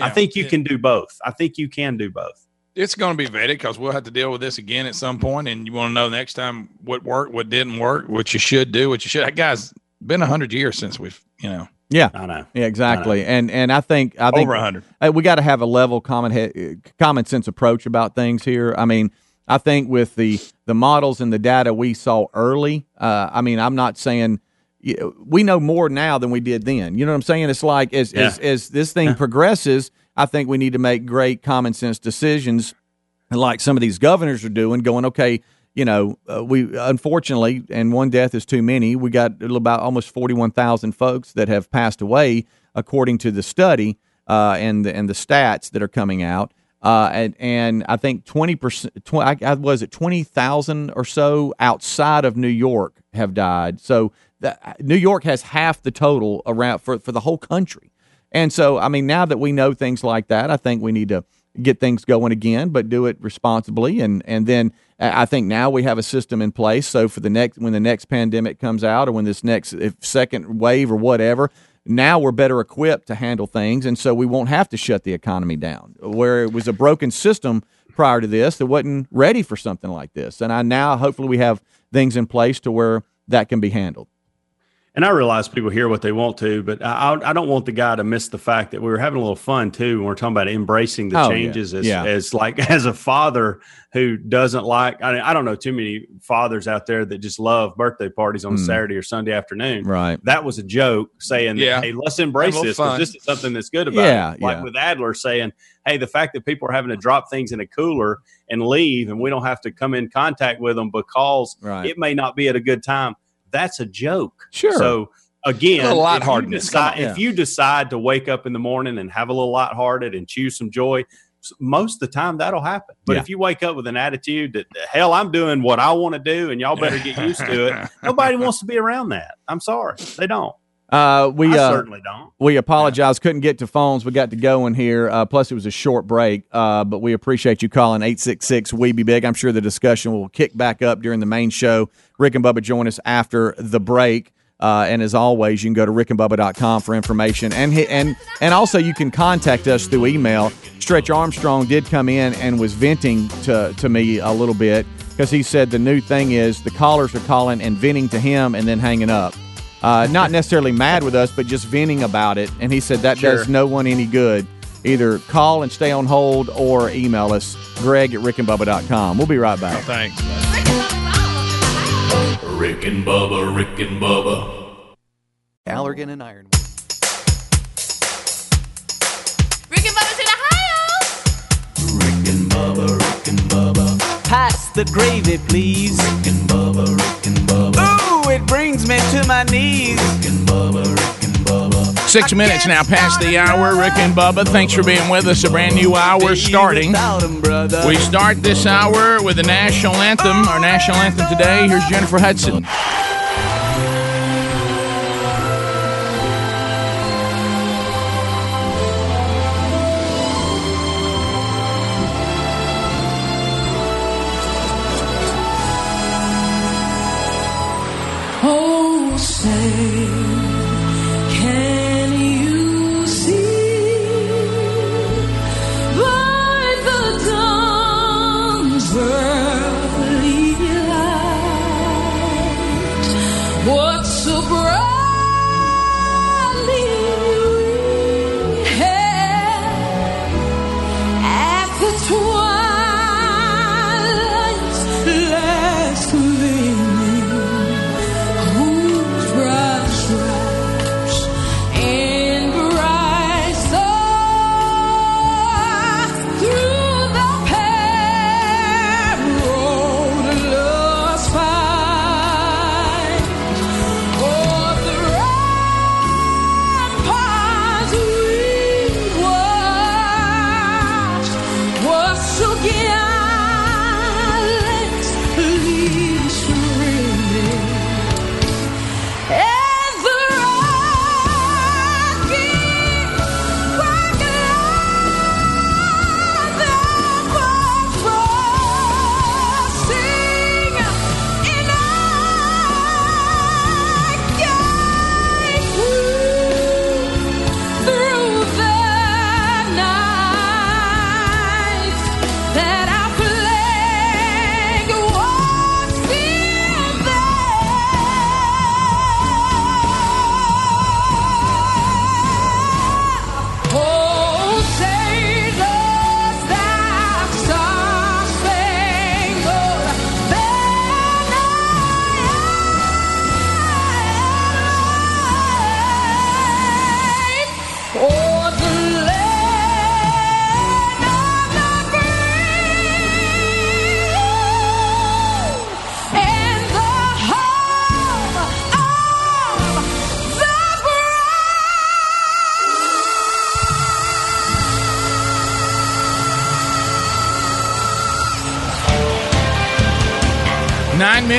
I think you It- can do both. I think you can do both. it's going to be vetted because we'll have to deal with this again at some point, and you want to know next time what worked, what didn't work, what you should do, what you should. That guy's been a hundred years since we've, you know, Yeah, I know. Yeah, exactly. And and I think I think Over 100. uh, We got to have a level common he- common sense approach about things here. I mean, I think with the the models and the data we saw early, uh, I mean, I'm not saying we know more now than we did then. You know what I'm saying? It's like as as, Yeah. as this thing progresses, I think we need to make great common sense decisions, like some of these governors are doing. Going, okay, you know, uh, we unfortunately, and one death is too many. We got about almost 41,000 folks that have passed away, according to the study uh, and the, and the stats that are coming out. Uh, and and I think 20 percent, tw- I, I was it 20,000 or so outside of New York have died. So the, New York has half the total around for for the whole country. And so, I mean, now that we know things like that, I think we need to get things going again, but do it responsibly. And and then I think now we have a system in place. So for the next when the next pandemic comes out, or when this next if second wave or whatever, now we're better equipped to handle things, and so we won't have to shut the economy down. Where it was a broken system prior to this that wasn't ready for something like this, and I now hopefully we have things in place to where that can be handled. And I realize people hear what they want to, but I, I I don't want the guy to miss the fact that we were having a little fun too. When we're talking about embracing the Oh, yeah. changes as, Yeah. as like as a father who doesn't like, I, I don't know too many fathers out there that just love birthday parties on a Hmm. Saturday or Sunday afternoon. Right. That was a joke saying, Yeah. Hey, let's embrace this because this is something that's good about Yeah, it. Like yeah. with Adler saying, Hey, the fact that people are having to drop things in a cooler and leave and we don't have to come in contact with them because Right. it may not be at a good time. That's a joke. Sure. So again, A little if you lightheartedness. decide- Come on. If you decide to wake up in the morning and have a little lighthearted and choose some joy, most of the time that'll happen. But Yeah. if you wake up with an attitude that hell, I'm doing what I want to do, and y'all better get used to it. Nobody wants to be around that. I'm sorry, they don't. Uh, we uh, certainly don't. We apologize. Couldn't get to phones. We got to go in here. Uh, plus, it was a short break. Uh, but we appreciate you calling 866 We Be Big. I'm sure the discussion will kick back up during the main show. Rick and Bubba join us after the break. Uh, and as always, you can go to rickandbubba.com for information. And, hit, and, and also, you can contact us through email. Stretch Armstrong did come in and was venting to, to me a little bit because he said the new thing is the callers are calling and venting to him and then hanging up uh, not necessarily mad with us, but just venting about it. And he said that does no one any good. Either call and stay on hold or email us, greg at rickandbubba.com. We'll be right back. thanks. Rick and Bubba, Rick and Bubba. Allergan and Iron. Rick and Bubba's in Ohio. Rick and Bubba, Rick and Bubba. Pass the gravy, please. Rick and Bubba, Rick and Bubba. It brings me to my knees. Rick and Bubba, Rick and Bubba. Six minutes now past the hour. Rick and Bubba, thanks for being with us. A brand new hour starting. Without 'em, brother. We start this hour with the national anthem. Our national anthem today. Here's Jennifer Hudson.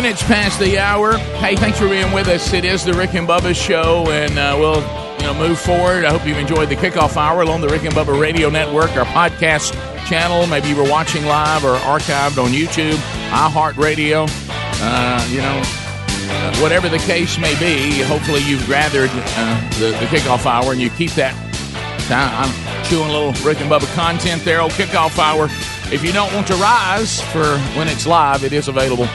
Minutes past the hour. Hey, thanks for being with us. It is the Rick and Bubba show, and uh, we'll you know move forward. I hope you've enjoyed the kickoff hour along the Rick and Bubba Radio Network, our podcast channel. Maybe you were watching live or archived on YouTube, iHeartRadio. Uh, you know, uh, whatever the case may be, hopefully you've gathered uh, the, the kickoff hour and you keep that. Time. I'm chewing a little Rick and Bubba content there. Old kickoff hour. If you don't want to rise for when it's live, it is available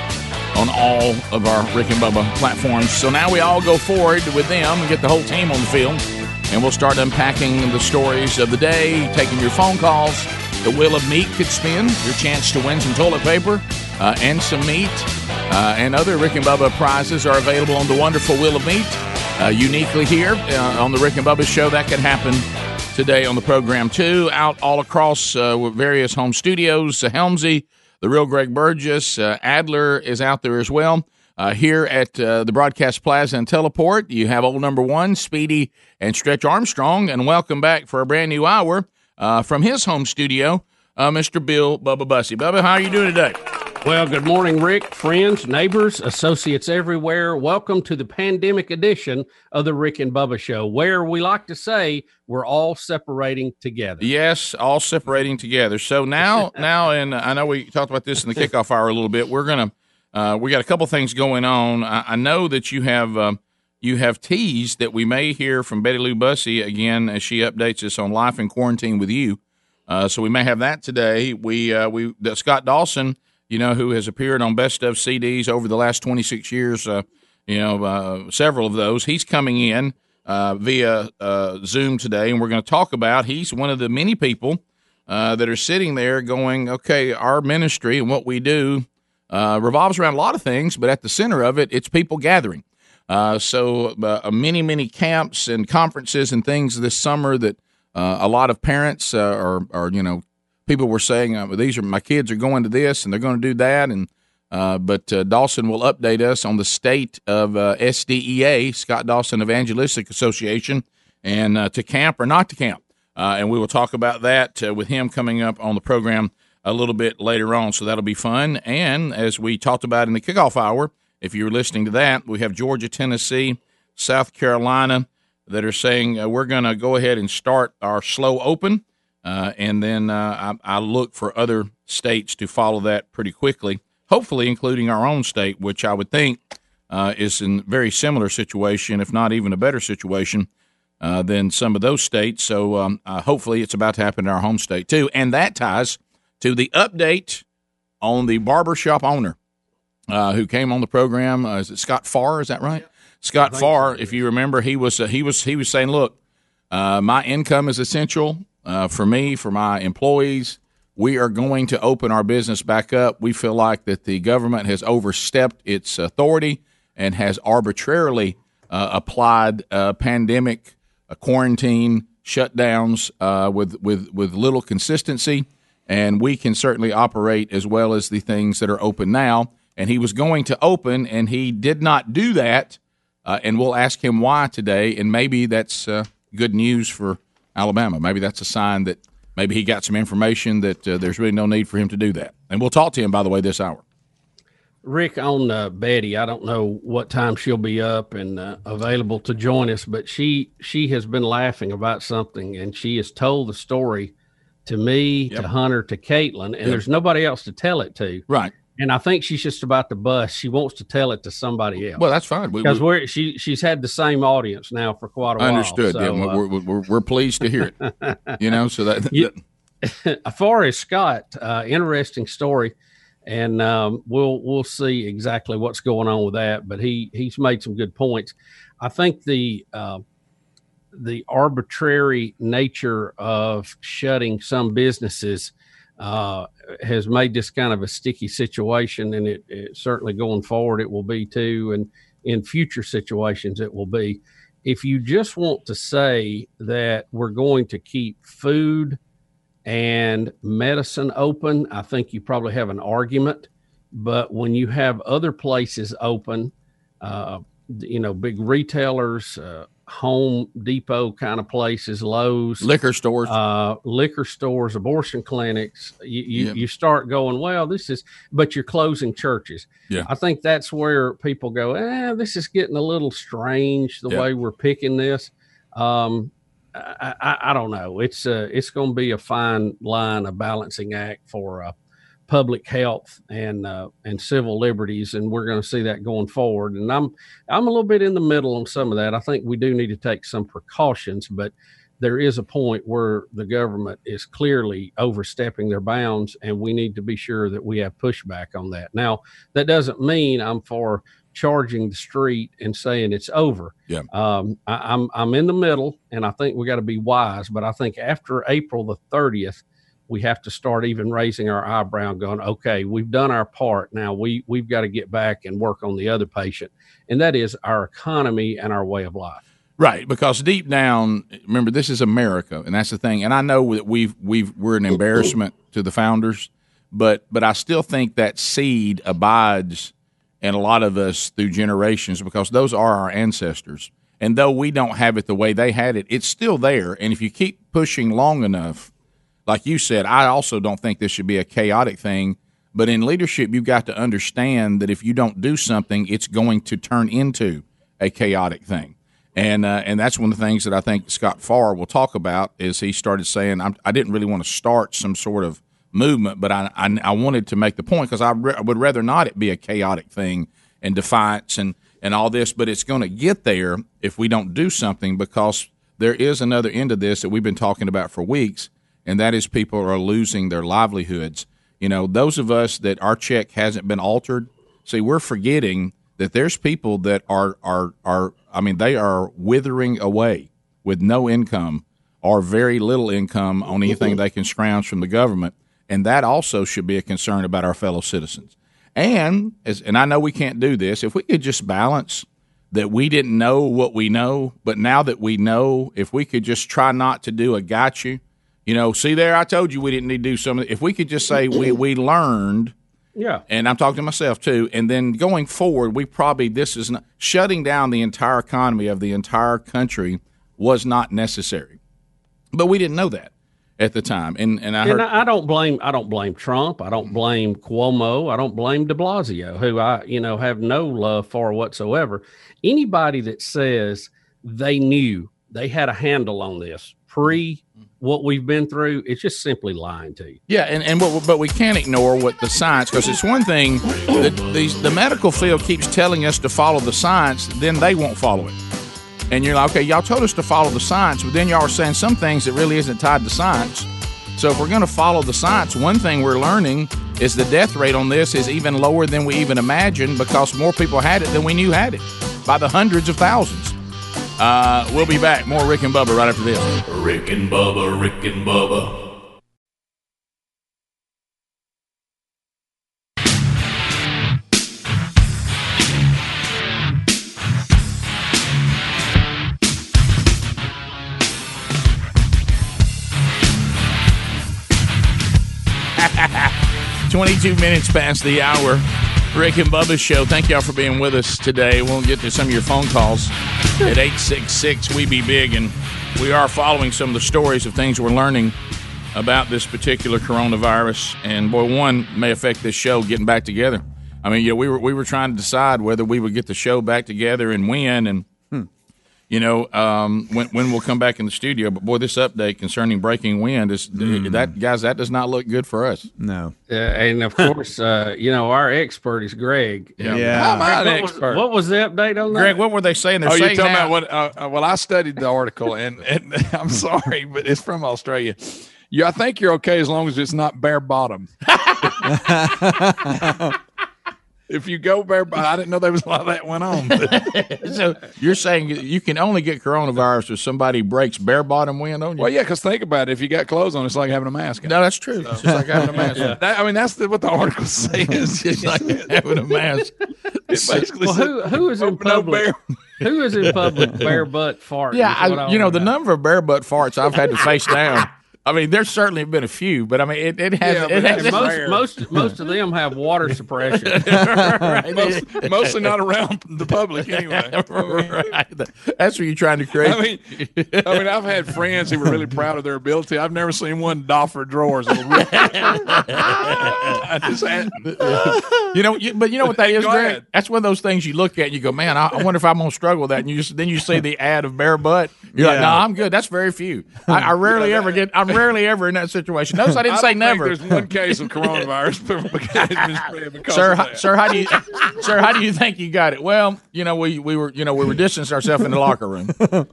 on all of our Rick and Bubba platforms. So now we all go forward with them and get the whole team on the field. And we'll start unpacking the stories of the day, taking your phone calls. The wheel of meat could spin, your chance to win some toilet paper uh, and some meat. Uh, and other Rick and Bubba prizes are available on the wonderful Wheel of Meat. Uh, uniquely here uh, on the Rick and Bubba show, that could happen today on the program too. Out all across uh, various home studios, Helmsy, the real Greg Burgess, uh, Adler is out there as well. Uh, here at uh, the Broadcast Plaza and Teleport, you have old number one, Speedy and Stretch Armstrong, and welcome back for a brand new hour uh, from his home studio, uh, Mr. Bill Bubba Bussey. Bubba, how are you doing today? Well, good morning, Rick, friends, neighbors, associates everywhere. Welcome to the pandemic edition of the Rick and Bubba Show, where we like to say we're all separating together. Yes, all separating together. So now, now, and I know we talked about this in the kickoff hour a little bit. We're gonna, uh, we got a couple things going on. I, I know that you have, um, you have teased that we may hear from Betty Lou Bussey again as she updates us on life in quarantine with you. Uh, so we may have that today. We, uh, we, Scott Dawson, you know, who has appeared on Best of CDs over the last 26 years, uh, you know, uh, several of those. He's coming in uh, via uh, Zoom today, and we're going to talk about. He's one of the many people uh, that are sitting there going, "Okay, our ministry and what we do uh, revolves around a lot of things, but at the center of it, it's people gathering." So, many, many camps and conferences and things this summer that a lot of parents are, are, you know, people were saying, uh, "These are my kids are going to this and they're going to do that," and uh, but uh, Dawson will update us on the state of uh, SDEA, Scott Dawson Evangelistic Association, and uh, to camp or not to camp. Uh, and we will talk about that with him coming up on the program a little bit later on. So that'll be fun. And as we talked about in the kickoff hour, if you're listening to that, we have Georgia, Tennessee, South Carolina that are saying we're going to go ahead and start our slow open. Uh, and then uh, I, I look for other states to follow that pretty quickly, hopefully, including our own state, which I would think uh, is in a very similar situation, if not even a better situation uh, than some of those states. So um, uh, hopefully, it's about to happen in our home state too. And that ties to the update on the barbershop owner uh, who came on the program. Uh, is it Scott Farr? Is that right? Scott Farr, if you remember, he was uh, he was he was saying, "Look, uh, my income is essential uh, for me, for my employees. We are going to open our business back up. We feel like that the government has overstepped its authority and has arbitrarily uh, applied uh, pandemic uh, quarantine shutdowns uh, with with with little consistency." And we can certainly operate as well as the things that are open now. And he was going to open, and he did not do that. Uh, and we'll ask him why today. And maybe that's good news for Alabama. Maybe that's a sign that maybe he got some information that uh, there's really no need for him to do that. And we'll talk to him, by the way, this hour. Rick, on uh, Betty, I don't know what time she'll be up and uh, available to join us, but she she has been laughing about something, and she has told the story to me, to Hunter, to Caitlin, and Yep. there's nobody else to tell it to. Right. And I think she's just about to bust. She wants to tell it to somebody else. Well, that's fine. Because we- we're she she's had the same audience now for quite a while. Understood. So, yeah, uh, we're, we're, we're, pleased to hear it. you know, so that, You- as far as Scott, uh, interesting story, and um, we'll we'll see exactly what's going on with that. But he he's made some good points. I think the uh, the arbitrary nature of shutting some businesses uh, has made this kind of a sticky situation, and it, it certainly going forward it will be too, and in future situations it will be. If you just want to say that we're going to keep food and medicine open, I think you probably have an argument. But when you have other places open, uh, you know, big retailers, uh, Home Depot kind of places, Lowe's, liquor stores, uh, liquor stores, abortion clinics. You you, Yeah. you start going, well, this is, but you're closing churches. Yeah. I think that's where people go, eh, this is getting a little strange the Yeah. way we're picking this. Um, I, I, I don't know. It's uh, it's going to be a fine line, a balancing act for uh, public health and uh, and civil liberties, and we're going to see that going forward. And I'm I'm a little bit in the middle on some of that. I think we do need to take some precautions, but there is a point where the government is clearly overstepping their bounds, and we need to be sure that we have pushback on that. Now, that doesn't mean I'm for charging the street and saying it's over. Yeah. Um, I, I'm I'm in the middle, and I think we got to be wise. But I think after April the 30th, we have to start even raising our eyebrow, going, okay, we've done our part. Now we we've got to get back and work on the other patient, and that is our economy and our way of life. Right, because deep down, remember this is America, and that's the thing. And I know that we've we've we're an embarrassment to the founders, but but I still think that seed abides in a lot of us through generations because those are our ancestors. And though we don't have it the way they had it, it's still there. And if you keep pushing long enough, like you said, I also don't think this should be a chaotic thing. But in leadership, you've got to understand that if you don't do something, it's going to turn into a chaotic thing. And uh, and that's one of the things that I think Scott Farr will talk about is he started saying I'm, I didn't really want to start some sort of movement, but I I, I wanted to make the point because I, re- I would rather not it be a chaotic thing and defiance and and all this, but it's going to get there if we don't do something because there is another end of this that we've been talking about for weeks, and that is people are losing their livelihoods. You know, those of us that our check hasn't been altered, see, we're forgetting that there's people that are are are I mean, they are withering away with no income or very little income on anything they can scrounge from the government, and that also should be a concern about our fellow citizens. And as and I know we can't do this, if we could just balance that we didn't know what we know, but now that we know, if we could just try not to do a got you, you know, see there, I told you we didn't need to do something. If we could just say we we learned Yeah. and I'm talking to myself too. And then going forward, we probably this is not shutting down the entire economy of the entire country was not necessary, but we didn't know that at the time. And and I heard and I, I don't blame I don't blame Trump. I don't blame Cuomo. I don't blame De Blasio, who I you know have no love for whatsoever. Anybody that says they knew they had a handle on this pre what we've been through, it's just simply lying to you. Yeah, and, and what, but we can't ignore what the science because it's one thing that the medical field keeps telling us to follow the science, then they won't follow it. And you're like, okay, y'all told us to follow the science, but then y'all are saying some things that really isn't tied to science. So if we're going to follow the science, one thing we're learning is the death rate on this is even lower than we even imagined because more people had it than we knew had it by the hundreds of thousands. Uh, we'll be back. More Rick and Bubba right after this. Rick and Bubba, Rick and Bubba. Twenty-two minutes past the hour. Rick and Bubba's show. Thank y'all for being with us today. We'll get to some of your phone calls at 866 We Be Big. And we are following some of the stories of things we're learning about this particular coronavirus. And boy, one may affect this show getting back together. I mean, you know, we were we were trying to decide whether we would get the show back together and when, and you know, um, when when we'll come back in the studio. But boy, this update concerning breaking wind is that guys that does not look good for us. No. Uh, and of course, uh, you know our expert is Greg. Yeah. How am I an What was- expert? What was the update on that? Greg, what were they saying? They're oh, you're saying talking now- about what? Uh, uh, well, I studied the article, and, and I'm sorry, but it's from Australia. Yeah, I think you're okay as long as it's not bare bottom. if you go bare I didn't know there was a lot of that went on. so you're saying you can only get coronavirus if somebody breaks bare bottom wind on you? well, yeah, because think about it. If you got clothes on, it's like having a mask. on. No, that's true. It's just like having a mask. Yeah. That- I mean, that's the, what the article says. It's like having a mask. It basically Well, says, who who is in open up public? bare- Who is in public bare butt fart? Yeah, I, I you know wanna the number of bare butt farts I've had to face down I mean, there's certainly been a few, but I mean, it, it has. Yeah, it has most, most most of them have water suppression. Most, mostly not around the public anyway. right. That's what you're trying to create. I mean, I mean, I've had friends who were really proud of their ability. I've never seen one doff her drawers. I just had, you know, you, but you know what that is, Greg? That's one of those things you look at and you go, man, I, I wonder if I'm gonna struggle with that. And you just then you see the ad of bare butt. You're like, Yeah. no, I'm good. That's very few. I, I rarely ever get. I'm rarely ever in that situation. Notice I didn't say don't never. Think there's one case of coronavirus because, because sir, of how, sir, how do you, sir, how do you think you got it? Well, you know, we, we were, you know, we were distancing ourselves in the locker room,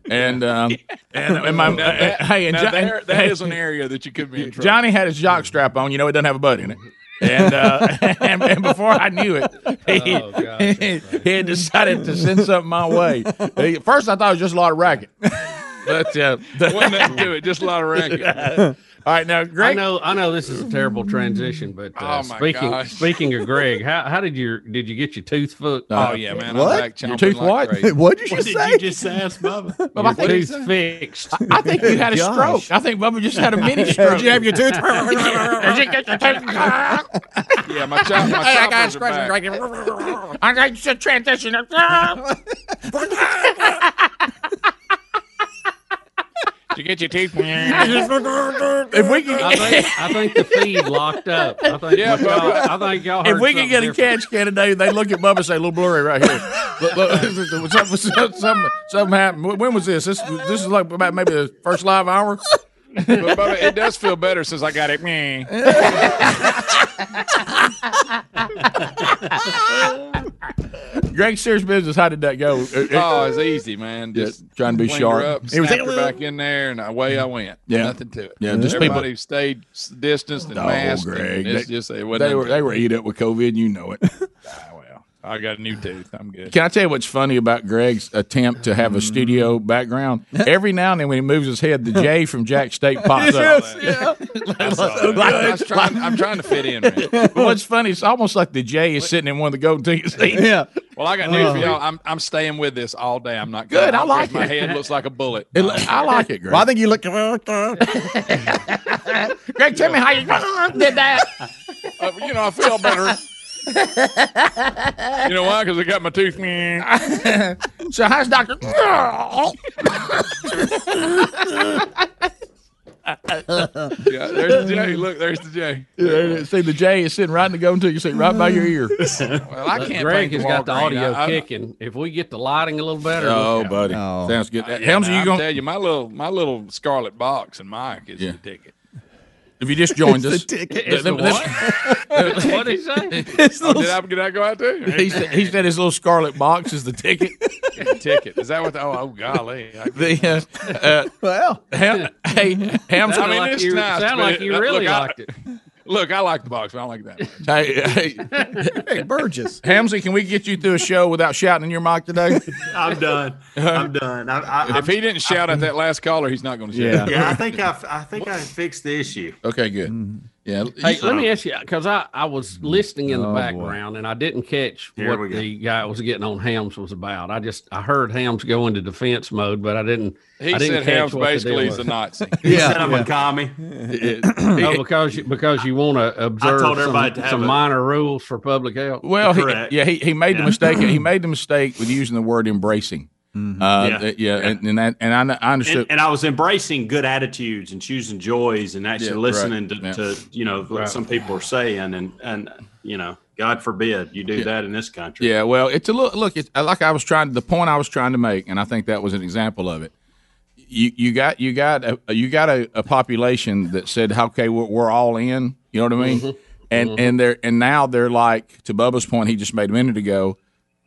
and um, and, and my, Now that- hey, and now Jo- there- and- that hey, is an area that you could be in trouble. Johnny had his jock strap on. You know, it doesn't have a butt in it. And, uh, and and before I knew it, he, Oh, gosh, he, had decided to send something my way. He- First, I thought it was just a lot of racket, but uh, Wasn't nothing to it, just a lot of racket. All right, now I Greg, know, I know this is a terrible transition, but uh, Oh, speaking gosh. speaking of Greg, how, how did your did you get your tooth foot? Oh yeah, man! What? I'm back Your tooth like what? crazy. what did you What did say? you just ask, Bubba? Bubba, I Your think, tooth fixed. I think you had a Gosh. stroke. I think Bubba just had a mini stroke. Did you have your tooth? Did you get your tooth? Yeah, my chop, my Hey, I got a choppers are back. scratch. I got to transition. Did you get your teeth? if we can, I think, I think the feed locked up. I think Yeah, y'all, I think y'all if we can get a CAT scan today, they look at Bubba and say, "A little blurry right here." Look, look, something, something, something happened. When was this? This this is like about maybe the first live hour. But, Bubba, it does feel better since I got it. Meh. Greg, serious business. How did that go? It- it- Oh, it's easy, man. Yeah, Just trying to be sharp. Up, It was- her back in there, and away I went. Yeah. nothing to it. Yeah, just everybody people- stayed s- distanced and Oh, masked. Greg, and it's they- just it they were they were eat up with COVID. You know it. Well, I got a new tooth. I'm good. Can I tell you what's funny about Greg's attempt to have a studio background? Every now and then, when he moves his head, the J from Jack State pops up. I was trying, I'm trying to fit in. Man. But what's funny, it's almost like the J is sitting in one of the golden ticket seats. Yeah. Well, I got news for uh. y'all. I'm I'm staying with this all day. I'm not Good, I going, like My head looks like a bullet. It- I like it, Greg. Well, I think you look. Uh, uh. Greg, tell me how you did that. Uh, you know, I feel better. You know why? Because I got my tooth. Meh. So how's Doctor? Yeah, there's the J. Look, there's the J. See, the J is sitting right in the golden ticket seat, right by your ear. Well, I can't. Greg has got the audio I- I- kicking. If we get the lighting a little better, Oh, we'll- buddy, Oh. sounds good. Yeah, Helms, are you going to tell you, my little my little scarlet box and mic is Yeah. the ticket. If you just joined us, It's let- the let- what did he say? Oh, did I did I go out there? he, said, he said his little scarlet box is the ticket. ticket. Is that what? The, oh, oh, golly. The uh, uh, Well, Ham, hey, Hams, I mean, like it's you, nice, sound like you uh, really look, I- liked it. Look, I like the box, but I don't like that. Much. hey, hey, hey, Burgess. Hamsy, can we get you through a show without shouting in your mic today? I'm done. I'm done. I, I, If he didn't shout at that last caller, he's not going to shout. Yeah. yeah, I think I, I think I fixed the issue. Okay, good. Mm-hmm. Yeah. Hey, let me ask you because I, I was listening in the Oh, boy. background and I didn't catch Here what the guy was getting on Hams was about. I just I heard Hams go into defense mode, but I didn't. He I didn't said catch Ham's basically deal he's a was. Nazi. He Yeah, said I'm yeah. a commie. Oh, because you because you want to observe told everybody to some, some a- minor rules for public health. Well, he, yeah, he, he made the mistake. He made the mistake with using the word embracing. Mm-hmm. Uh, Yeah. yeah, And, and that, and I, I understood. And, and I was embracing good attitudes and choosing joys and actually Yeah, right. listening to, Yeah. to you know what Right. some people are saying and and you know God forbid you do that in this country. Yeah, well, it's a look. Look, it's like I was trying. The point I was trying to make, and I think that was an example of it. You you got you got a, you got a, a population that said, "Okay, we're, we're all in." You know what I mean? Mm-hmm. And mm-hmm. and they're and now they're like to Bubba's point he just made a minute ago.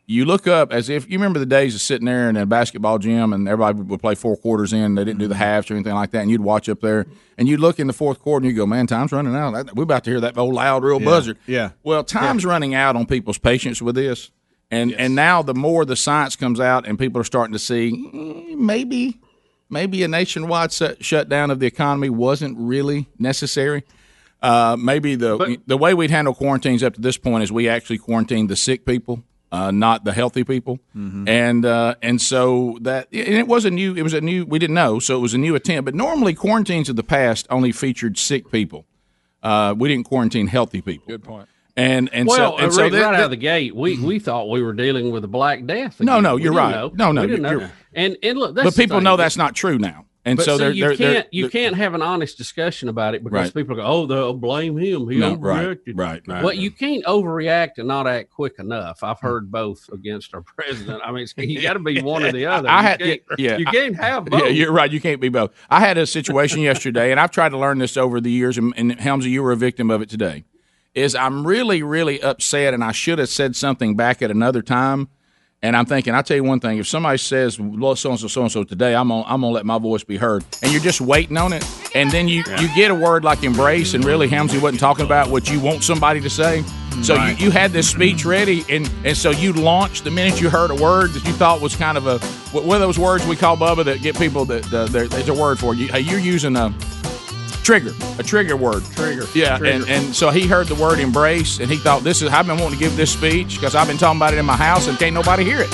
You look up as if you remember the days of sitting there in a basketball gym and everybody would play four quarters in. They didn't do the halves or anything like that, and you'd watch up there and you'd look in the fourth quarter and you go, "Man, time's running out. We're about to hear that old loud real buzzer." yeah. Well, time's running out on people's patience with this, and and now the more the science comes out and people are starting to see mm, maybe maybe a nationwide shut shutdown of the economy wasn't really necessary. Uh, maybe the the way we'd handle quarantines up to this point is we actually quarantined the sick people uh, not the healthy people. Mhm. And uh, and so that and it was a new it was a new we didn't know so it was a new attempt. But normally quarantines of the past only featured sick people. Uh, we didn't quarantine healthy people. Good point. And and well, so and uh, so Rick, that- right out of the gate, we, we thought we were dealing with a Black Death. No, again. no, We you're right. know. No, no, we didn't know. you're- And and look, that's but people thing. know that's not true now. And but so they're, you they're, they're- can't you they're- can't have an honest discussion about it because Right. people go, oh, they'll blame him. He No, right, overreacted. right, right. Well, you can't overreact and not act quick enough. I've hmm. heard both against our president. I mean, you got to be one or the other. I You had can't- yeah, you can't have both. Yeah, you're right. You can't be both. I had a situation yesterday, and I've tried to learn this over the years. And, and Helmsy, you were a victim of it today. Is I'm really, really upset, and I should have said something back at another time. And I'm thinking, I'll tell you one thing: if somebody says so and so, so and so today, I'm gonna, I'm gonna let my voice be heard. And you're just waiting on it, and then you you get a word like embrace, and really Helmsy wasn't talking about what you want somebody to say. So Right. you, you had this speech ready, and, and so you launched the minute you heard a word that you thought was kind of a one of those words we call Bubba that get people that there- there's a word for it. You, hey, you're using a trigger, a trigger word. Trigger. Yeah, Trigger. and and so he heard the word embrace, and he thought this is I've been wanting to give this speech because I've been talking about it in my house, and can't nobody hear it.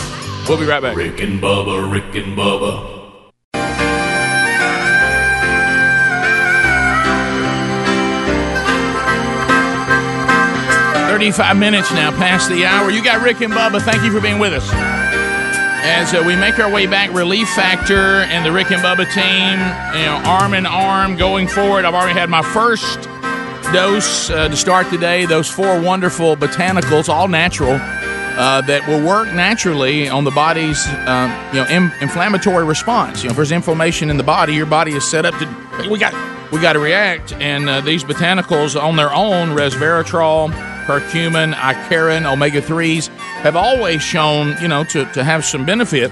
We'll be right back. Rick and Bubba, Rick and Bubba. 35 minutes now past the hour. You got Rick and Bubba. Thank you for being with us. As uh, we make our way back, Relief Factor and the Rick and Bubba team, you know, arm in arm going forward. I've already had my first dose uh, to start today. Those four wonderful botanicals, all natural, uh, that will work naturally on the body's, uh, you know, im- inflammatory response. You know, if there's inflammation in the body, your body is set up to. We got we got to react, and uh, these botanicals on their own, resveratrol, curcumin, icariin, omega threes, have always shown, you know, to, to have some benefit.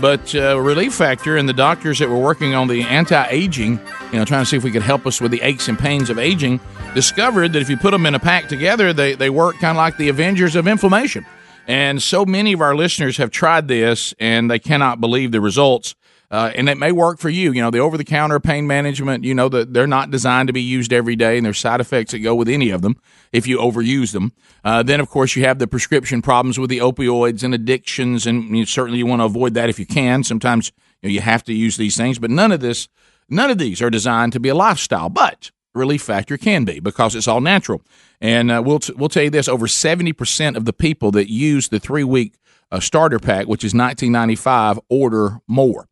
But uh, Relief Factor and the doctors that were working on the anti-aging, you know, trying to see if we could help us with the aches and pains of aging, discovered that if you put them in a pack together, they, they work kind of like the Avengers of inflammation. And so many of our listeners have tried this and they cannot believe the results. Uh, and it may work for you. You know, the over the counter pain management, you know, that they're not designed to be used every day and there's side effects that go with any of them if you overuse them. Uh, then, of course, you have the prescription problems with the opioids and addictions. And you, certainly you want to avoid that if you can. Sometimes you, know, you have to use these things, but none of this, none of these are designed to be a lifestyle. But relief factor can be because it's all natural. And uh, we'll t- we'll tell you this: over seventy percent of the people that use the three week uh, starter pack, which is nineteen ninety five, order more.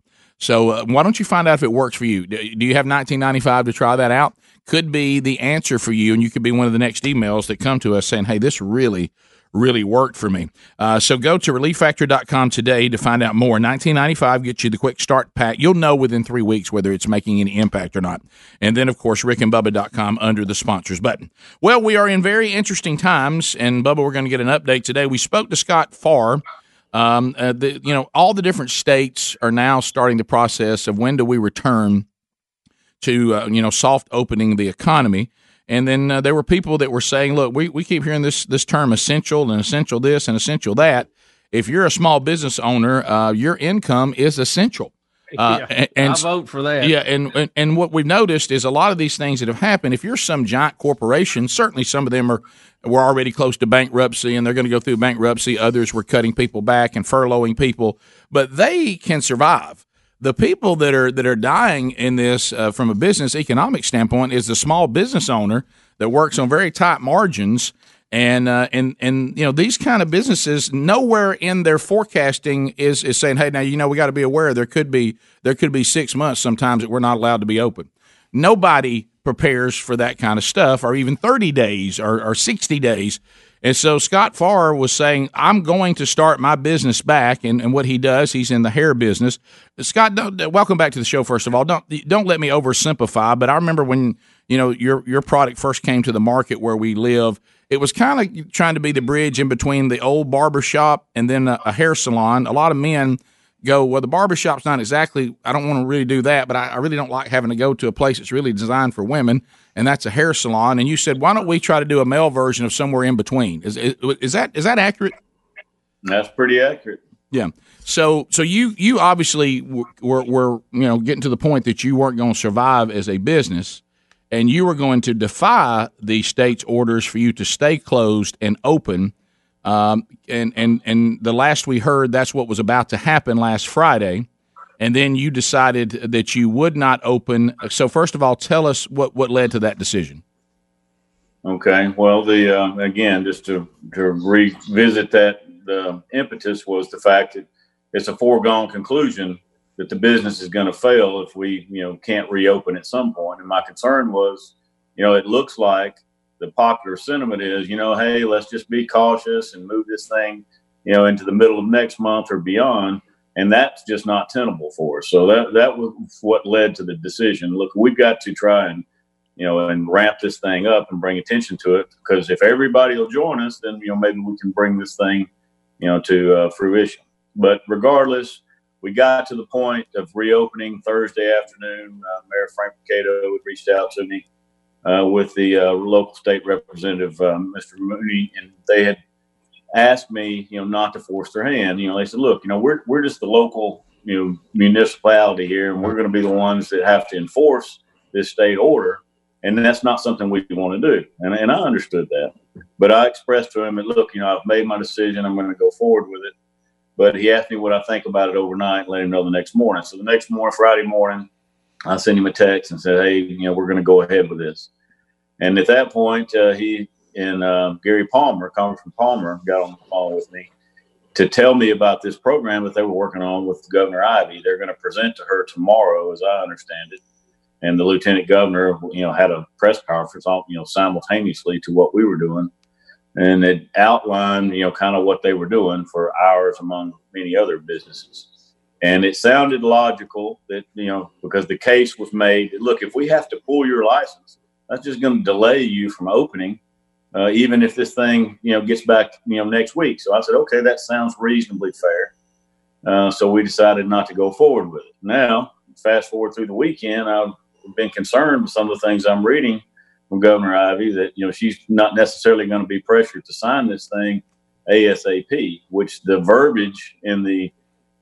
So uh, why don't you find out if it works for you? Do you have nineteen ninety five to try that out? Could be the answer for you, and you could be one of the next emails that come to us saying, "Hey, this really." Really worked for me. Uh, so go to relieffactor.com today to find out more. 1995 gets you the quick start pack. You'll know within three weeks whether it's making any impact or not. And then, of course, rickandbubba.com under the sponsors button. Well, we are in very interesting times, and Bubba, we're going to get an update today. We spoke to Scott Farr. Um, uh, the, you know, all the different states are now starting the process of when do we return to, uh, you know, soft opening the economy. And then uh, there were people that were saying, look, we, we keep hearing this, this term essential and essential this and essential that. If you're a small business owner, uh, your income is essential. Uh, Yeah, and, and I vote for that. Yeah, and, and and what we've noticed is a lot of these things that have happened. If you're some giant corporation, certainly some of them are were already close to bankruptcy, and they're going to go through bankruptcy. Others were cutting people back and furloughing people, but they can survive. The people that are that are dying in this uh, from a business economic standpoint is the small business owner that works on very tight margins and uh, and and you know these kind of businesses nowhere in their forecasting is is saying hey now you know we got to be aware there could be there could be six months sometimes that we're not allowed to be open nobody prepares for that kind of stuff or even 30 days or, or 60 days and so Scott Farr was saying, I'm going to start my business back. And, and what he does, he's in the hair business. Scott, don't, welcome back to the show, first of all. Don't, don't let me oversimplify, but I remember when, you know, your, your product first came to the market where we live, it was kind of trying to be the bridge in between the old barber shop and then a, a hair salon. A lot of men go, well, the barber shop's not exactly, I don't want to really do that, but I, I really don't like having to go to a place that's really designed for women, and that's a hair salon. And you said, why don't we try to do a male version of somewhere in between? Is, is, is that is that accurate? That's pretty accurate. Yeah. So so you you obviously were, were, were you know getting to the point that you weren't going to survive as a business, and you were going to defy the state's orders for you to stay closed and open. Um, and and and the last we heard, that's what was about to happen last Friday. And then you decided that you would not open. So first of all, tell us what what led to that decision. Okay. Well, the uh, again, just to to revisit that, the impetus was the fact that it's a foregone conclusion that the business is going to fail if we, you know, can't reopen at some point. And my concern was, you know, it looks like the popular sentiment is, you know, hey, let's just be cautious and move this thing, you know, into the middle of next month or beyond. And that's just not tenable for us. So that that was what led to the decision. Look, we've got to try and you know, and ramp this thing up and bring attention to it. Because if everybody will join us, then you know maybe we can bring this thing, you know, to uh, fruition. But regardless, we got to the point of reopening Thursday afternoon. Uh, Mayor Frank Cato had reached out to me uh, with the uh, local state representative, um, Mr. Mooney, and they had asked me, you know, not to force their hand. You know, they said, look, you know, we're we're just the local, you know, municipality here, and we're going to be the ones that have to enforce this state order and that's not something we want to do. And, and I understood that, but I expressed to him that look, you know, I've made my decision. I'm going to go forward with it. But he asked me what I think about it overnight. And let him know the next morning. So the next morning, Friday morning, I sent him a text and said, "Hey, you know, we're going to go ahead with this." And at that point, uh, he and uh, Gary Palmer, Congressman Palmer, got on the phone with me to tell me about this program that they were working on with Governor Ivey. They're going to present to her tomorrow, as I understand it and the lieutenant governor, you know, had a press conference, all you know, simultaneously to what we were doing, and it outlined, you know, kind of what they were doing for ours among many other businesses. And it sounded logical that you know because the case was made. Look, if we have to pull your license, that's just going to delay you from opening, uh, even if this thing you know gets back you know next week. So I said, okay, that sounds reasonably fair. Uh, so we decided not to go forward with it. Now, fast forward through the weekend, I've been concerned with some of the things I'm reading from Governor Ivey that you know she's not necessarily going to be pressured to sign this thing ASAP, which the verbiage in the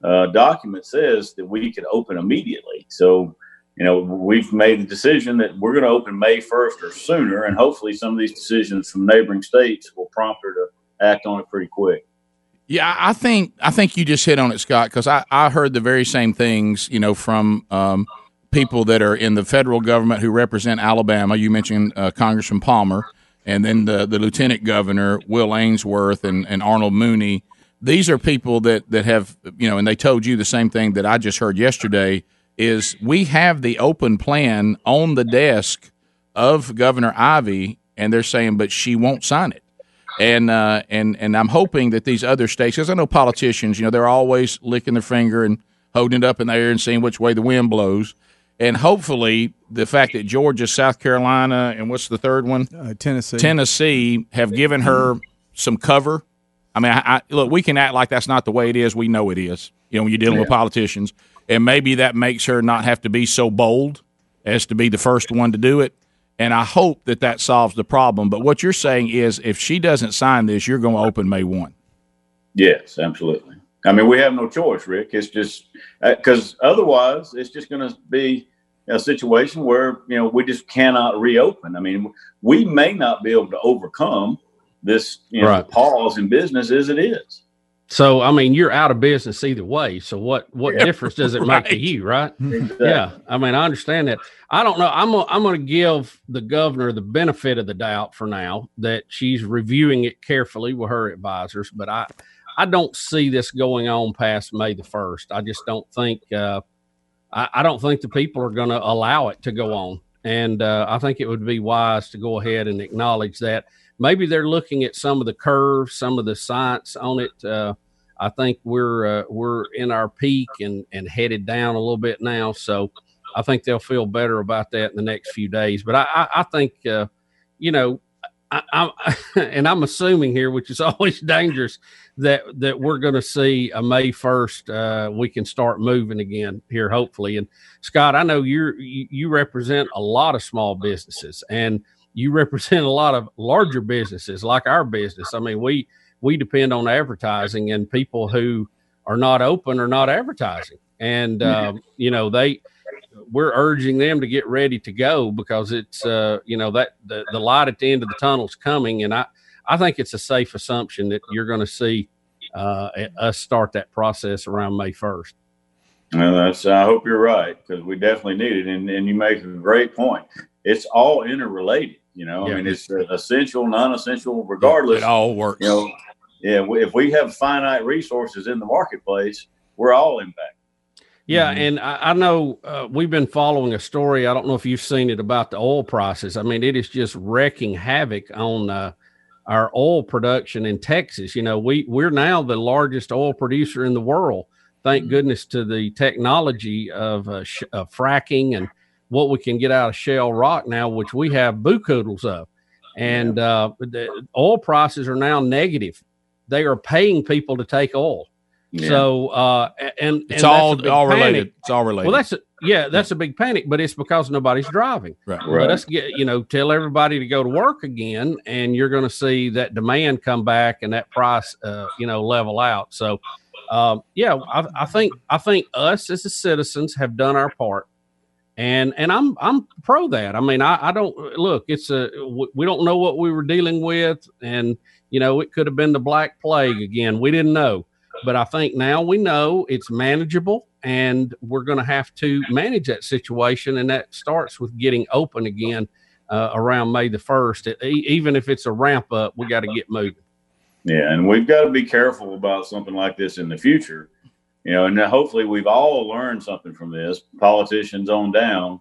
uh, document says that we could open immediately. So you know we've made the decision that we're going to open May 1st or sooner, and hopefully some of these decisions from neighboring states will prompt her to act on it pretty quick. Yeah, I think I think you just hit on it, Scott, because I, I heard the very same things, you know, from um, people that are in the federal government who represent Alabama. You mentioned uh, Congressman Palmer, and then the, the Lieutenant Governor Will Ainsworth and, and Arnold Mooney. These are people that that have you know, and they told you the same thing that I just heard yesterday. Is we have the open plan on the desk of Governor Ivey, and they're saying, but she won't sign it. And uh, and and I'm hoping that these other states, because I know politicians, you know, they're always licking their finger and holding it up in the air and seeing which way the wind blows and hopefully the fact that Georgia, South Carolina, and what's the third one? Uh, Tennessee. Tennessee have given her some cover. I mean, I, I, look, we can act like that's not the way it is. We know it is. You know, when you're dealing with politicians, and maybe that makes her not have to be so bold as to be the first one to do it. And I hope that that solves the problem. But what you're saying is, if she doesn't sign this, you're going to open May one. Yes, absolutely. I mean, we have no choice, Rick. It's just because otherwise, it's just going to be a situation where you know we just cannot reopen. I mean, we may not be able to overcome this you know, Right. pause in business as it is. So I mean, you're out of business either way. So what what Yeah, difference does it make to you, right? Exactly. Yeah, I mean, I understand that. I don't know. I'm gonna, I'm going to give the governor the benefit of the doubt for now that she's reviewing it carefully with her advisors. But I I don't see this going on past May the first. I just don't think uh, I, I don't think the people are going to allow it to go on. And uh, I think it would be wise to go ahead and acknowledge that. Maybe they're looking at some of the curves, some of the science on it. Uh, I think we're uh, we're in our peak and and headed down a little bit now. So I think they'll feel better about that in the next few days. But I I, I think uh, you know I, I'm and I'm assuming here, which is always dangerous, that that we're going to see a May first. Uh, we can start moving again here, hopefully. And Scott, I know you're you, you represent a lot of small businesses, and you represent a lot of larger businesses like our business. I mean, we we depend on advertising, and people who are not open are not advertising, and um, you know they we're urging them to get ready to go because it's uh, you know that the, the light at the end of the tunnel is coming and I I think it's a safe assumption that you're going to see uh, us start that process around May 1st. Well, that's. I hope you're right because we definitely need it, and, and you make a great point. It's all interrelated. You know, Yeah. I mean, it's uh, essential, non-essential, regardless. It all works. You know, yeah. If we have finite resources in the marketplace, we're all impacted. Yeah, Mm-hmm. and I, I know uh, we've been following a story. I don't know if you've seen it about the oil prices. I mean, it is just wrecking havoc on uh, our oil production in Texas. You know, we we're now the largest oil producer in the world. Thank goodness to the technology of, uh, sh- of fracking and what we can get out of shale rock now, which we have bucoodles of. And uh, the oil prices are now negative. They are paying people to take oil. Yeah. So uh, and It's and all- all related. It's all related. Well, that's a, yeah, that's a big panic, but it's because nobody's driving. Right. Right. us get you know tell everybody to go to work again, and you're going to see that demand come back and that price uh, you know level out. So um, yeah, I, I think I think us as the citizens have done our part. And and I'm I'm pro that. I mean, I, I don't look. It's a we don't know what we were dealing with, and you know it could have been the Black Plague again. We didn't know, but I think now we know it's manageable, and we're going to have to manage that situation, and that starts with getting open again uh, around May the first. Even if it's a ramp up, we got to get moving. Yeah, and we've got to be careful about something like this in the future. You know, and hopefully we've all learned something from this, politicians on down,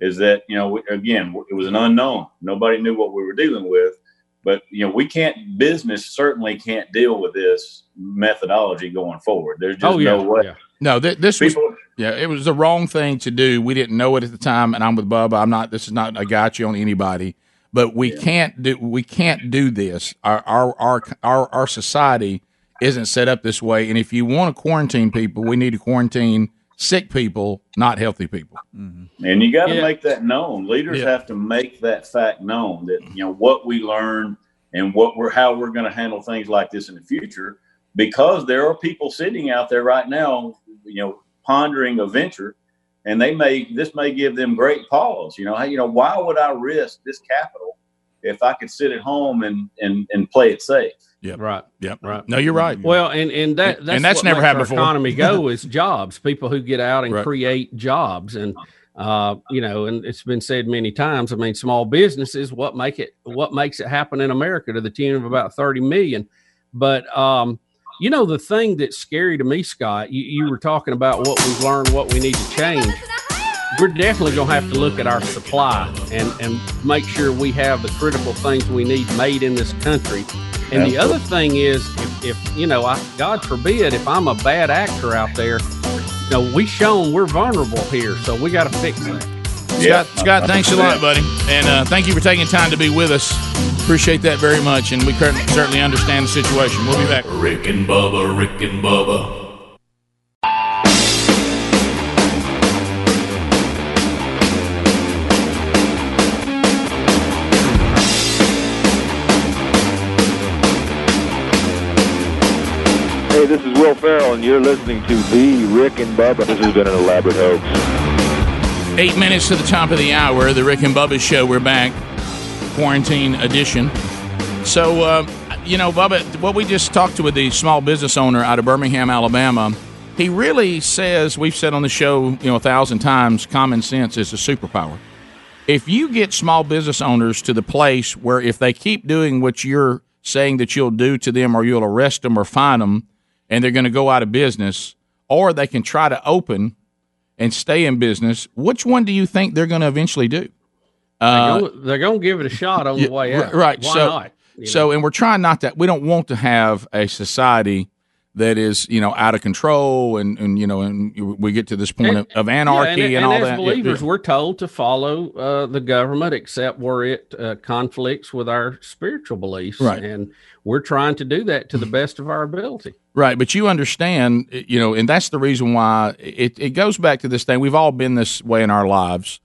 is that, you know, again, it was an unknown. Nobody knew what we were dealing with. But, you know, we can't, business certainly can't deal with this methodology going forward. There's just Oh, yeah, no way. yeah. No, th- this People- was yeah, it was the wrong thing to do. We didn't know it at the time, and I'm with Bubba. I'm not. This is not a gotcha on anybody, but we can't do we can't do this. Our our our our, our society isn't set up this way. And if you want to quarantine people, we need to quarantine sick people, not healthy people. Mm-hmm. And you got to Yeah. make that known. Leaders Yeah. have to make that fact known that you know what we learn and what we're how we're going to handle things like this in the future. Because there are people sitting out there right now, you know, pondering a venture, and they may this may give them great pause. You know, hey, you know, why would I risk this capital if I could sit at home and and and play it safe? Yeah, right. Yep. Right. No, you're right. Well, and and that that's, and that's never happened before. Economy go is jobs. People who get out and Right. create jobs, and uh, you know, and it's been said many times. I mean, small businesses what make it what makes it happen in America to the tune of about thirty million. But um, you know, the thing that's scary to me, Scott, you, you were talking about what we've learned, what we need to change. We're definitely going to have to look at our supply and, and make sure we have the critical things we need made in this country. And the other thing is, if, if you know, I, God forbid, if I'm a bad actor out there, you know, we shown we're vulnerable here, so we got to fix that. Scott, Scott, thanks a lot, buddy, and uh, thank you for taking time to be with us. Appreciate that very much, and we certainly understand the situation. We'll be back. Rick and Bubba, Rick and Bubba. Hey, this is Will Ferrell, and you're listening to The Rick and Bubba. This has been an elaborate hoax. Eight minutes to the top of the hour, the Rick and Bubba show. We're back, quarantine edition. So, uh, you know, Bubba, what we just talked to with the small business owner out of Birmingham, Alabama, he really says we've said on the show, you know, a thousand times, common sense is a superpower. If you get small business owners to the place where if they keep doing what you're saying that you'll do to them, or you'll arrest them or fine them, and they're going to go out of business, or they can try to open and stay in business, which one do you think they're going to eventually do? Uh, they're going to give it a shot on the way out. Right. Why so, not? So, and we're trying not to. We don't want to have a society that is, you know, out of control, and and you know, and we get to this point of, of anarchy Yeah, and, and, all as that. Believers, yeah. we're told to follow uh, the government except where it uh, conflicts with our spiritual beliefs, Right. And we're trying to do that to the best of our ability. Right, but you understand, you know, and that's the reason why it, it goes back to this thing. We've all been this way in our lives,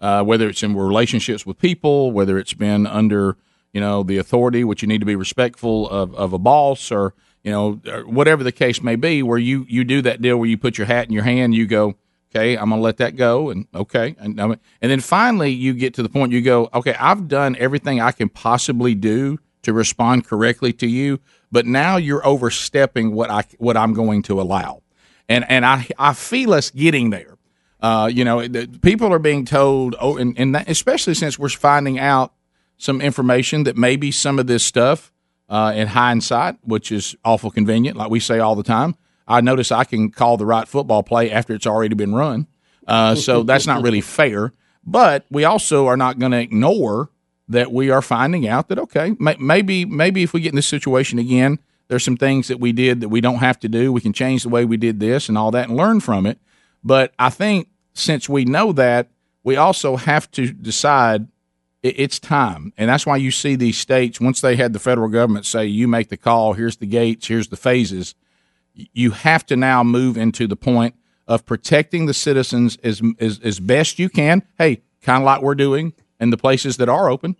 uh, whether it's in relationships with people, whether it's been under, you know, the authority, which you need to be respectful of, of a boss, or you know, whatever the case may be, where you you do that deal where you put your hat in your hand, you go, okay, I'm to let that go, and okay, and and then finally you get to the point you go, okay, I've done everything I can possibly do to to respond correctly to you, but now you're overstepping what I what I'm going to allow, and and I I feel us getting there. Uh, you know, the, people are being told, oh, and, and that, especially since we're finding out some information that maybe some of this stuff, uh, in hindsight, which is awful convenient, like we say all the time. I notice I can call the right football play after it's already been run, uh, so that's not really fair. But we also are not going to ignore that we are finding out that okay, may, maybe maybe if we get in this situation again, there's some things that we did that we don't have to do. We can change the way we did this and all that, and learn from it. But I think since we know that, we also have to decide it's time. And that's why you see these states, once they had the federal government say, you make the call, here's the gates, here's the phases, you have to now move into the point of protecting the citizens as, as, as best you can. Hey, kind of like we're doing in the places that are open.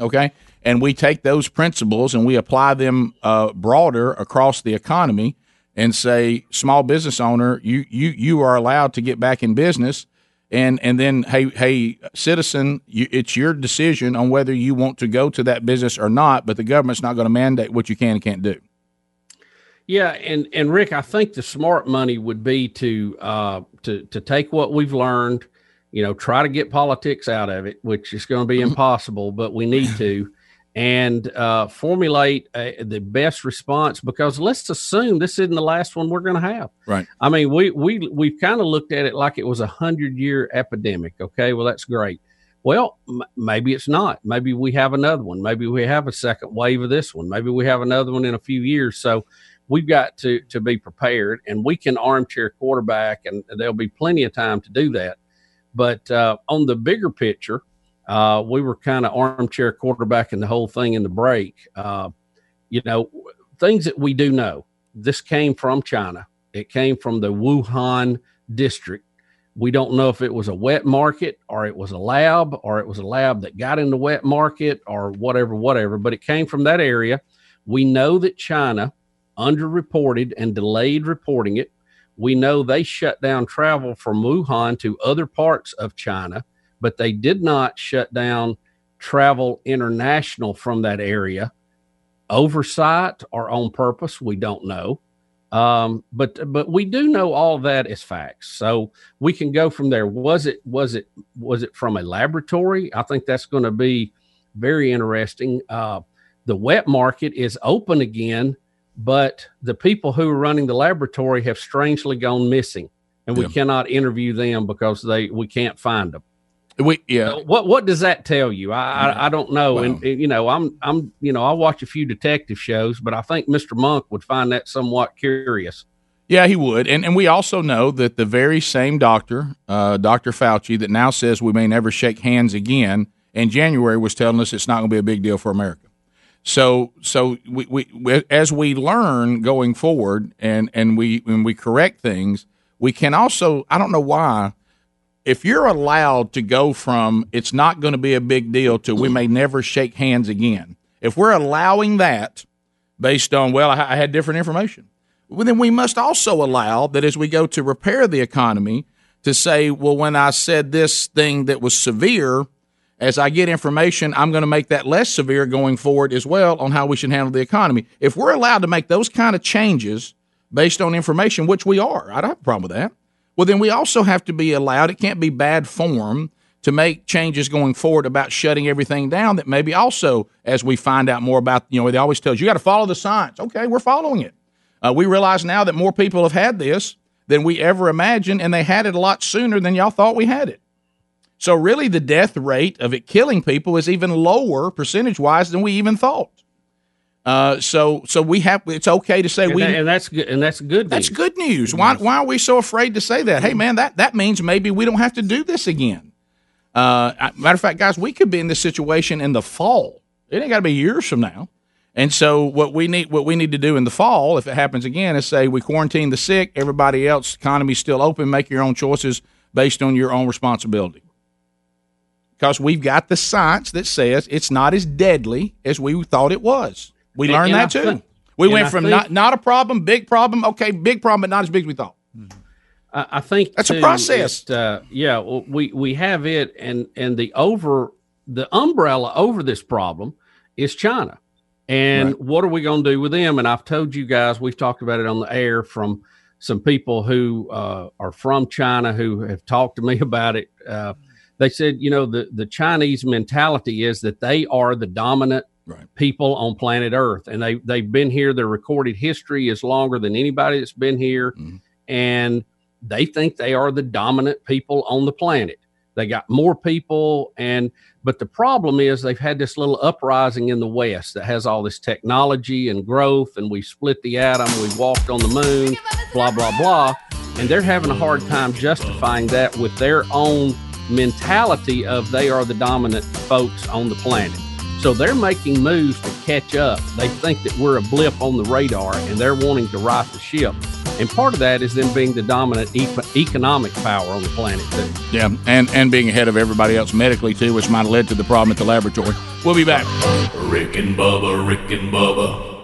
Okay. And we take those principles and we apply them uh, broader across the economy and say, small business owner, you you you are allowed to get back in business, and and then hey hey citizen, you, it's your decision on whether you want to go to that business or not. But the government's not going to mandate what you can and can't do. Yeah, and and Rick, I think the smart money would be to uh, to to take what we've learned, you know, try to get politics out of it, which is going to be impossible, but we need to, and uh, formulate a, the best response. Because let's assume this isn't the last one we're going to have. Right. I mean, we we we've kind of looked at it like it was a hundred year epidemic. Okay, well that's great. Well, m- maybe it's not. Maybe we have another one. Maybe we have a second wave of this one. Maybe we have another one in a few years. So we've got to to be prepared, and we can armchair quarterback, and there'll be plenty of time to do that. But uh, on the bigger picture, uh, we were kind of armchair quarterbacking the whole thing in the break. Uh, you know, things that we do know. This came from China. It came from the Wuhan district. We don't know if it was a wet market or it was a lab or it was a lab that got in the wet market or whatever, whatever, but it came from that area. We know that China underreported and delayed reporting it. We know they shut down travel from Wuhan to other parts of China, but they did not shut down travel international from that area. Oversight or on purpose, we don't know. Um, but but we do know all that is facts, so we can go from there. Was it was it was it from a laboratory? I think that's going to be very interesting. Uh, the wet market is open again, but the people who are running the laboratory have strangely gone missing, and we Yeah. cannot interview them because they we can't find them. We yeah. What what does that tell you? I I, I don't know, and, and, you know I'm I'm you know I watch a few detective shows, but I think Mr. Monk would find that somewhat curious. Yeah, he would. And and we also know that the very same doctor, uh, Dr. Fauci, that now says we may never shake hands again, in January was telling us it's not going to be a big deal for America. So so we, we, we as we learn going forward and and we when we correct things, we can also I don't know why if you're allowed to go from it's not going to be a big deal to we may never shake hands again. If we're allowing that based on well I, I had different information well, then we must also allow that as we go to repair the economy to say, well, when I said this thing that was severe, as I get information, I'm going to make that less severe going forward as well on how we should handle the economy. If we're allowed to make those kind of changes based on information, which we are, I don't have a problem with that. Well, then we also have to be allowed, it can't be bad form to make changes going forward about shutting everything down that maybe also, as we find out more about, you know, they always tell us, you got to follow the science. Okay, we're following it. Uh, we realize now that more people have had this than we ever imagined, and they had it a lot sooner than y'all thought we had it. So, really, the death rate of it killing people is even lower percentage wise than we even thought. Uh, so, so we have. It's okay to say And, we. that- and that's good. And that's good. News. that's good news. Why, why are we so afraid to say that? Hey, man, that, that means maybe we don't have to do this again. Uh, matter of fact, guys, we could be in this situation in the fall. It ain't got to be years from now. And so, what we need, what we need to do in the fall, if it happens again, is say we quarantine the sick. Everybody else, economy's still open. Make your own choices based on your own responsibility. Because we've got the science that says it's not as deadly as we thought it was. We And- learned and that I too. think- we went from think- not not a problem, big problem, okay, big problem, but not as big as we thought. I, I think That's a process. it, uh, yeah, well, we we have it, and and the over the umbrella over this problem is China. And what are we going to do with them? And I've told you guys, we've talked about it on the air from some people who uh, are from China who have talked to me about it. Uh, they said, you know, the, the Chinese mentality is that they are the dominant people on planet Earth. And they, they've been here. Their recorded history is longer than anybody that's been here. Mm-hmm. And they think they are the dominant people on the planet. They got more people. And, but the problem is they've had this little uprising in the West that has all this technology and growth. And we split the atom. We walked on the moon, blah, blah, blah. And they're having a hard time justifying that with their own mentality of they are the dominant folks on the planet. So they're making moves to catch up. They think that we're a blip on the radar and they're wanting to right the ship. And part of that is them being the dominant e- economic power on the planet, too. Yeah, and and being ahead of everybody else medically too, which might have led to the problem at the laboratory. We'll be back. Rick and Bubba, Rick and Bubba.